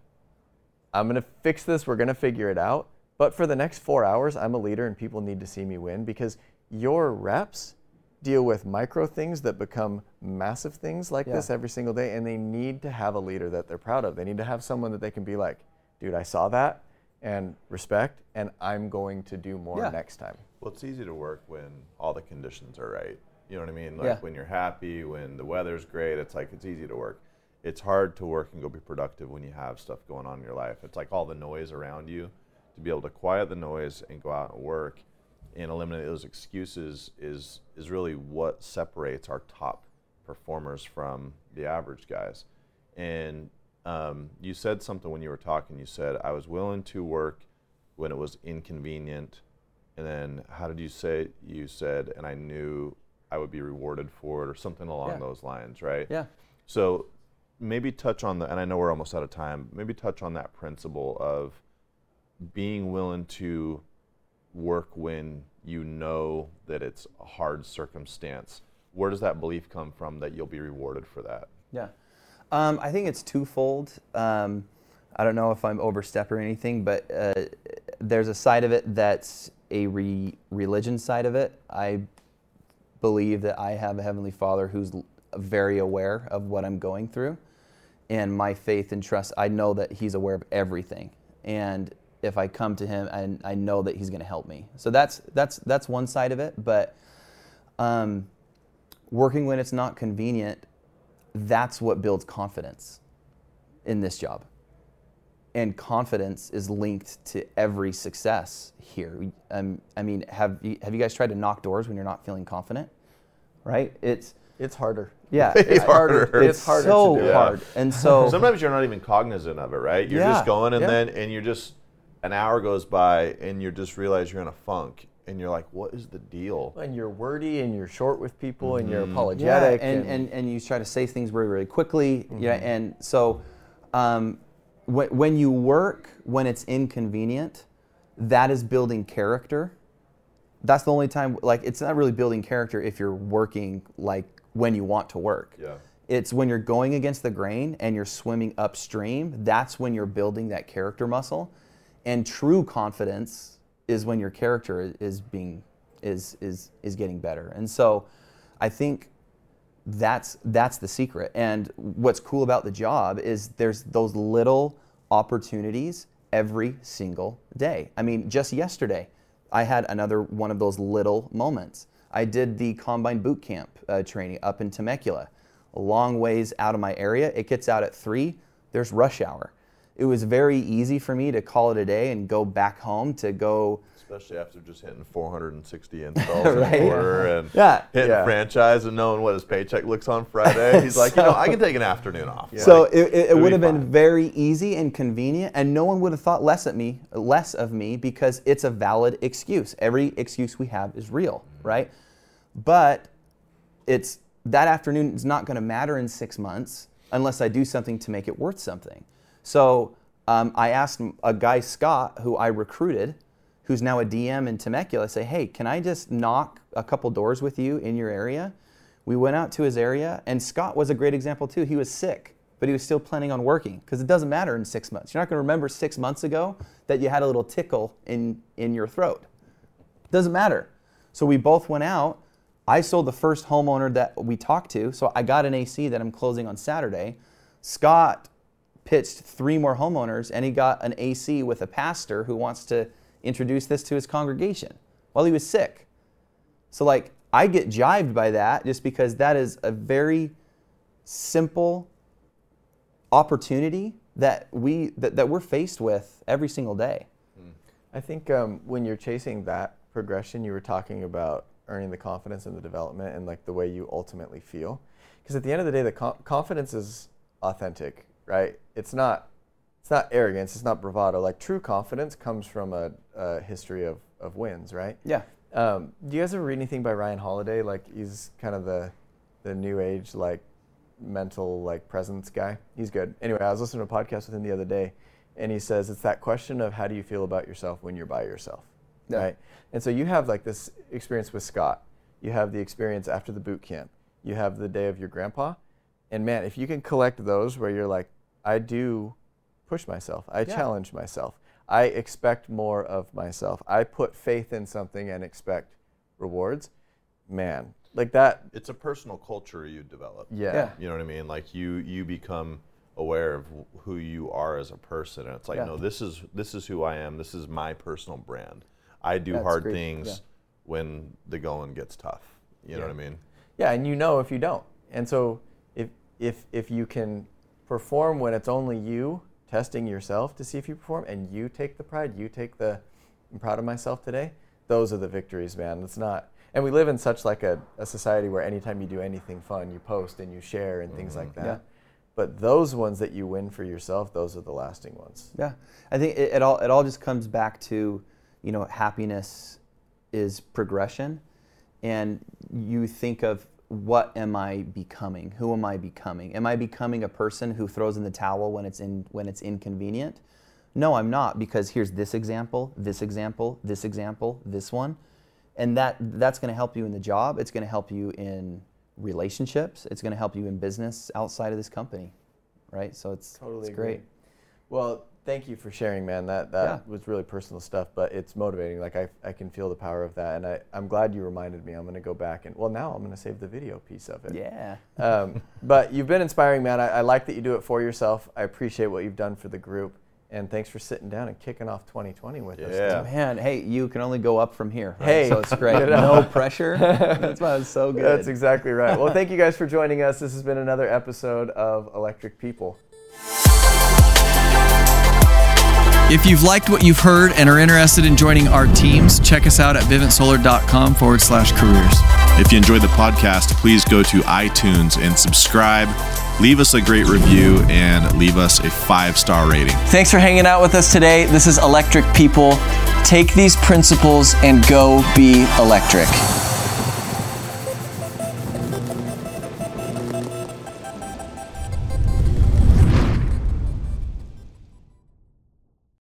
S5: I'm going to fix this. We're going to figure it out. But for the next four hours, I'm a leader and people need to see me win because your reps deal with micro things that become massive things like
S7: Yeah.
S5: this every single day. And they need to have a leader that they're proud of. They need to have someone that they can be like, dude, I saw that and respect, and I'm going to do more
S7: Yeah.
S5: next time.
S6: Well, it's easy to work when all the conditions are right. You know what I mean? Like
S7: Yeah.
S6: when you're happy, when the weather's great, it's like it's easy to work. It's hard to work and go be productive when you have stuff going on in your life. It's like all the noise around you. To be able to quiet the noise and go out and work and eliminate those excuses is is really what separates our top performers from the average guys. And um, you said something when you were talking. You said I was willing to work when it was inconvenient and then how did you say you said and i knew i would be rewarded for it or something along
S7: Yeah.
S6: those lines right
S7: Yeah.
S6: so maybe touch on the and i know we're almost out of time maybe touch on that principle of being willing to work when you know that it's a hard circumstance where does that belief come from that you'll be rewarded for that
S7: Yeah. Um, I think it's twofold. Um, I don't know if I'm overstep or anything, but uh, there's a side of it that's a re- religion side of it. I believe that I have a Heavenly Father who's very aware of what I'm going through. And my faith and trust, I know that He's aware of everything. And if I come to Him, and I know that He's going to help me. So that's, that's, that's one side of it. But um, working when it's not convenient, that's what builds confidence in this job. And confidence is linked to every success here. Um, I mean, have you, have you guys tried to knock doors when you're not feeling confident? Right? It's
S5: It's harder.
S7: yeah, <laughs>
S6: It's harder.
S5: It's harder to
S7: so hard. And so <laughs>
S6: sometimes you're not even cognizant of it right you're
S7: Yeah,
S6: just going and
S5: yeah.
S6: then and you're just an hour goes by and you just realize you're in a funk and you're like what is the deal
S5: And you're wordy and you're short with people and you're
S7: yeah,
S5: apologetic.
S7: and, and, and you try to say things really, really quickly. Yeah, and so um, when, when you work when it's inconvenient, that is building character. That's the only time, like, it's not really building character if you're working like when you want to work.
S6: Yeah.
S7: It's when you're going against the grain and you're swimming upstream, that's when you're building that character muscle. And true confidence is when your character is being is is is getting better. And so I think that's that's the secret. And what's cool about the job is there's those little opportunities every single day. I mean, just yesterday, I had another one of those little moments. I did the combine boot camp uh, training up in Temecula, a long ways out of my area. It gets out at three. There's rush hour. It was very easy for me to call it a day and go back home to go
S6: Especially after just hitting 460 <laughs> installs in
S7: Right.
S6: a quarter and
S7: Yeah.
S6: hitting
S5: Yeah.
S6: franchise and knowing what his paycheck looks on Friday. He's like, you know, I can take an afternoon off.
S7: So
S6: Like,
S7: it, it, it would
S6: be
S7: have been very easy and convenient, and no one would have thought less at me, less of me, because it's a valid excuse. Every excuse we have is real, mm-hmm. right? But it's that afternoon is not going to matter in six months unless I do something to make it worth something. So um, I asked a guy Scott who I recruited, who's now a DM in Temecula, say, hey, can I just knock a couple doors with you in your area? We went out to his area, and Scott was a great example too. He was sick, but he was still planning on working because it doesn't matter in six months. You're not going to remember six months ago that you had a little tickle in, in your throat. Doesn't matter. So we both went out. I sold the first homeowner that we talked to. So I got an AC that I'm closing on Saturday. Scott pitched three more homeowners and he got an AC with a pastor who wants to introduce this to his congregation while he was sick. So, like, I get jived by that just because that is a very simple opportunity that we that, that we're faced with every single day.
S5: I think um, when you're chasing that progression, you were talking about earning the confidence and the development and like the way you ultimately feel. Because at the end of the day, the co- confidence is authentic, right? It's not, it's not arrogance. It's not bravado. Like true confidence comes from a, a history of, of wins, right?
S7: Yeah.
S5: Um, do you guys ever read anything by Ryan Holiday? Like he's kind of the, the new age like mental like presence guy. He's good. Anyway, I was listening to a podcast with him the other day, and he says it's that question of how do you feel about yourself when you're by yourself,
S7: Yeah.
S5: right? And so you have like this experience with Scott. You have the experience after the boot camp. You have the day of your grandpa, and man, if you can collect those where you're like, I do push myself. I
S7: Yeah.
S5: challenge myself. I expect more of myself. I put faith in something and expect rewards. Man, like that.
S6: it's a personal culture you develop.
S5: Yeah.
S7: Yeah.
S6: You know what I mean? Like you you become aware of who you are as a person and it's like
S7: Yeah.
S6: no this is this is who I am. This is my personal brand. I do
S7: That's
S6: hard
S7: great.
S6: things
S7: Yeah.
S6: when the going gets tough. You know what I mean?
S5: Yeah, and you know if you don't. And so if if if you can perform when it's only you testing yourself to see if you perform and you take the pride, you take the I'm proud of myself today, those are the victories, man. It's not and we live in such like a, a society where anytime you do anything fun, you post and you share and things like mm-hmm. that.
S7: Yeah.
S5: But those ones that you win for yourself, those are the lasting ones.
S7: Yeah, I think it, it all it all just comes back to, you know, happiness is progression, and you think of what am I becoming? Who am I becoming? Am I becoming a person who throws in the towel when it's in when it's inconvenient? No, I'm not because here's this example, this example, this example, this one, and that that's going to help you in the job. It's going to help you in relationships. It's going to help you in business outside of this company, right? So it's
S5: Totally
S7: it's great.
S5: Well, thank you for sharing, man. That that
S7: Yeah.
S5: was really personal stuff, but it's motivating. Like I, I can feel the power of that, and I, I'm glad you reminded me. I'm gonna go back and well, now I'm gonna save the video piece of it.
S7: Yeah.
S5: Um, <laughs> but you've been inspiring, man. I, I like that you do it for yourself. I appreciate what you've done for the group, and thanks for sitting down and kicking off 2020 with us.
S6: Yeah.
S7: Man, hey, you can only go up from here. right?
S5: Hey,
S7: so it's great. <laughs>
S5: you know.
S7: No pressure. That's why it's so <laughs> good.
S5: That's exactly right. Well, thank you guys for joining us. This has been another episode of Electric People.
S3: If you've liked what you've heard and are interested in joining our teams, check us out at vivintsolar.com forward slash careers.
S2: If you enjoyed the podcast, please go to iTunes and subscribe. Leave us a great review and leave us a five star rating.
S3: Thanks for hanging out with us today. This is Electric People. Take these principles and go be electric.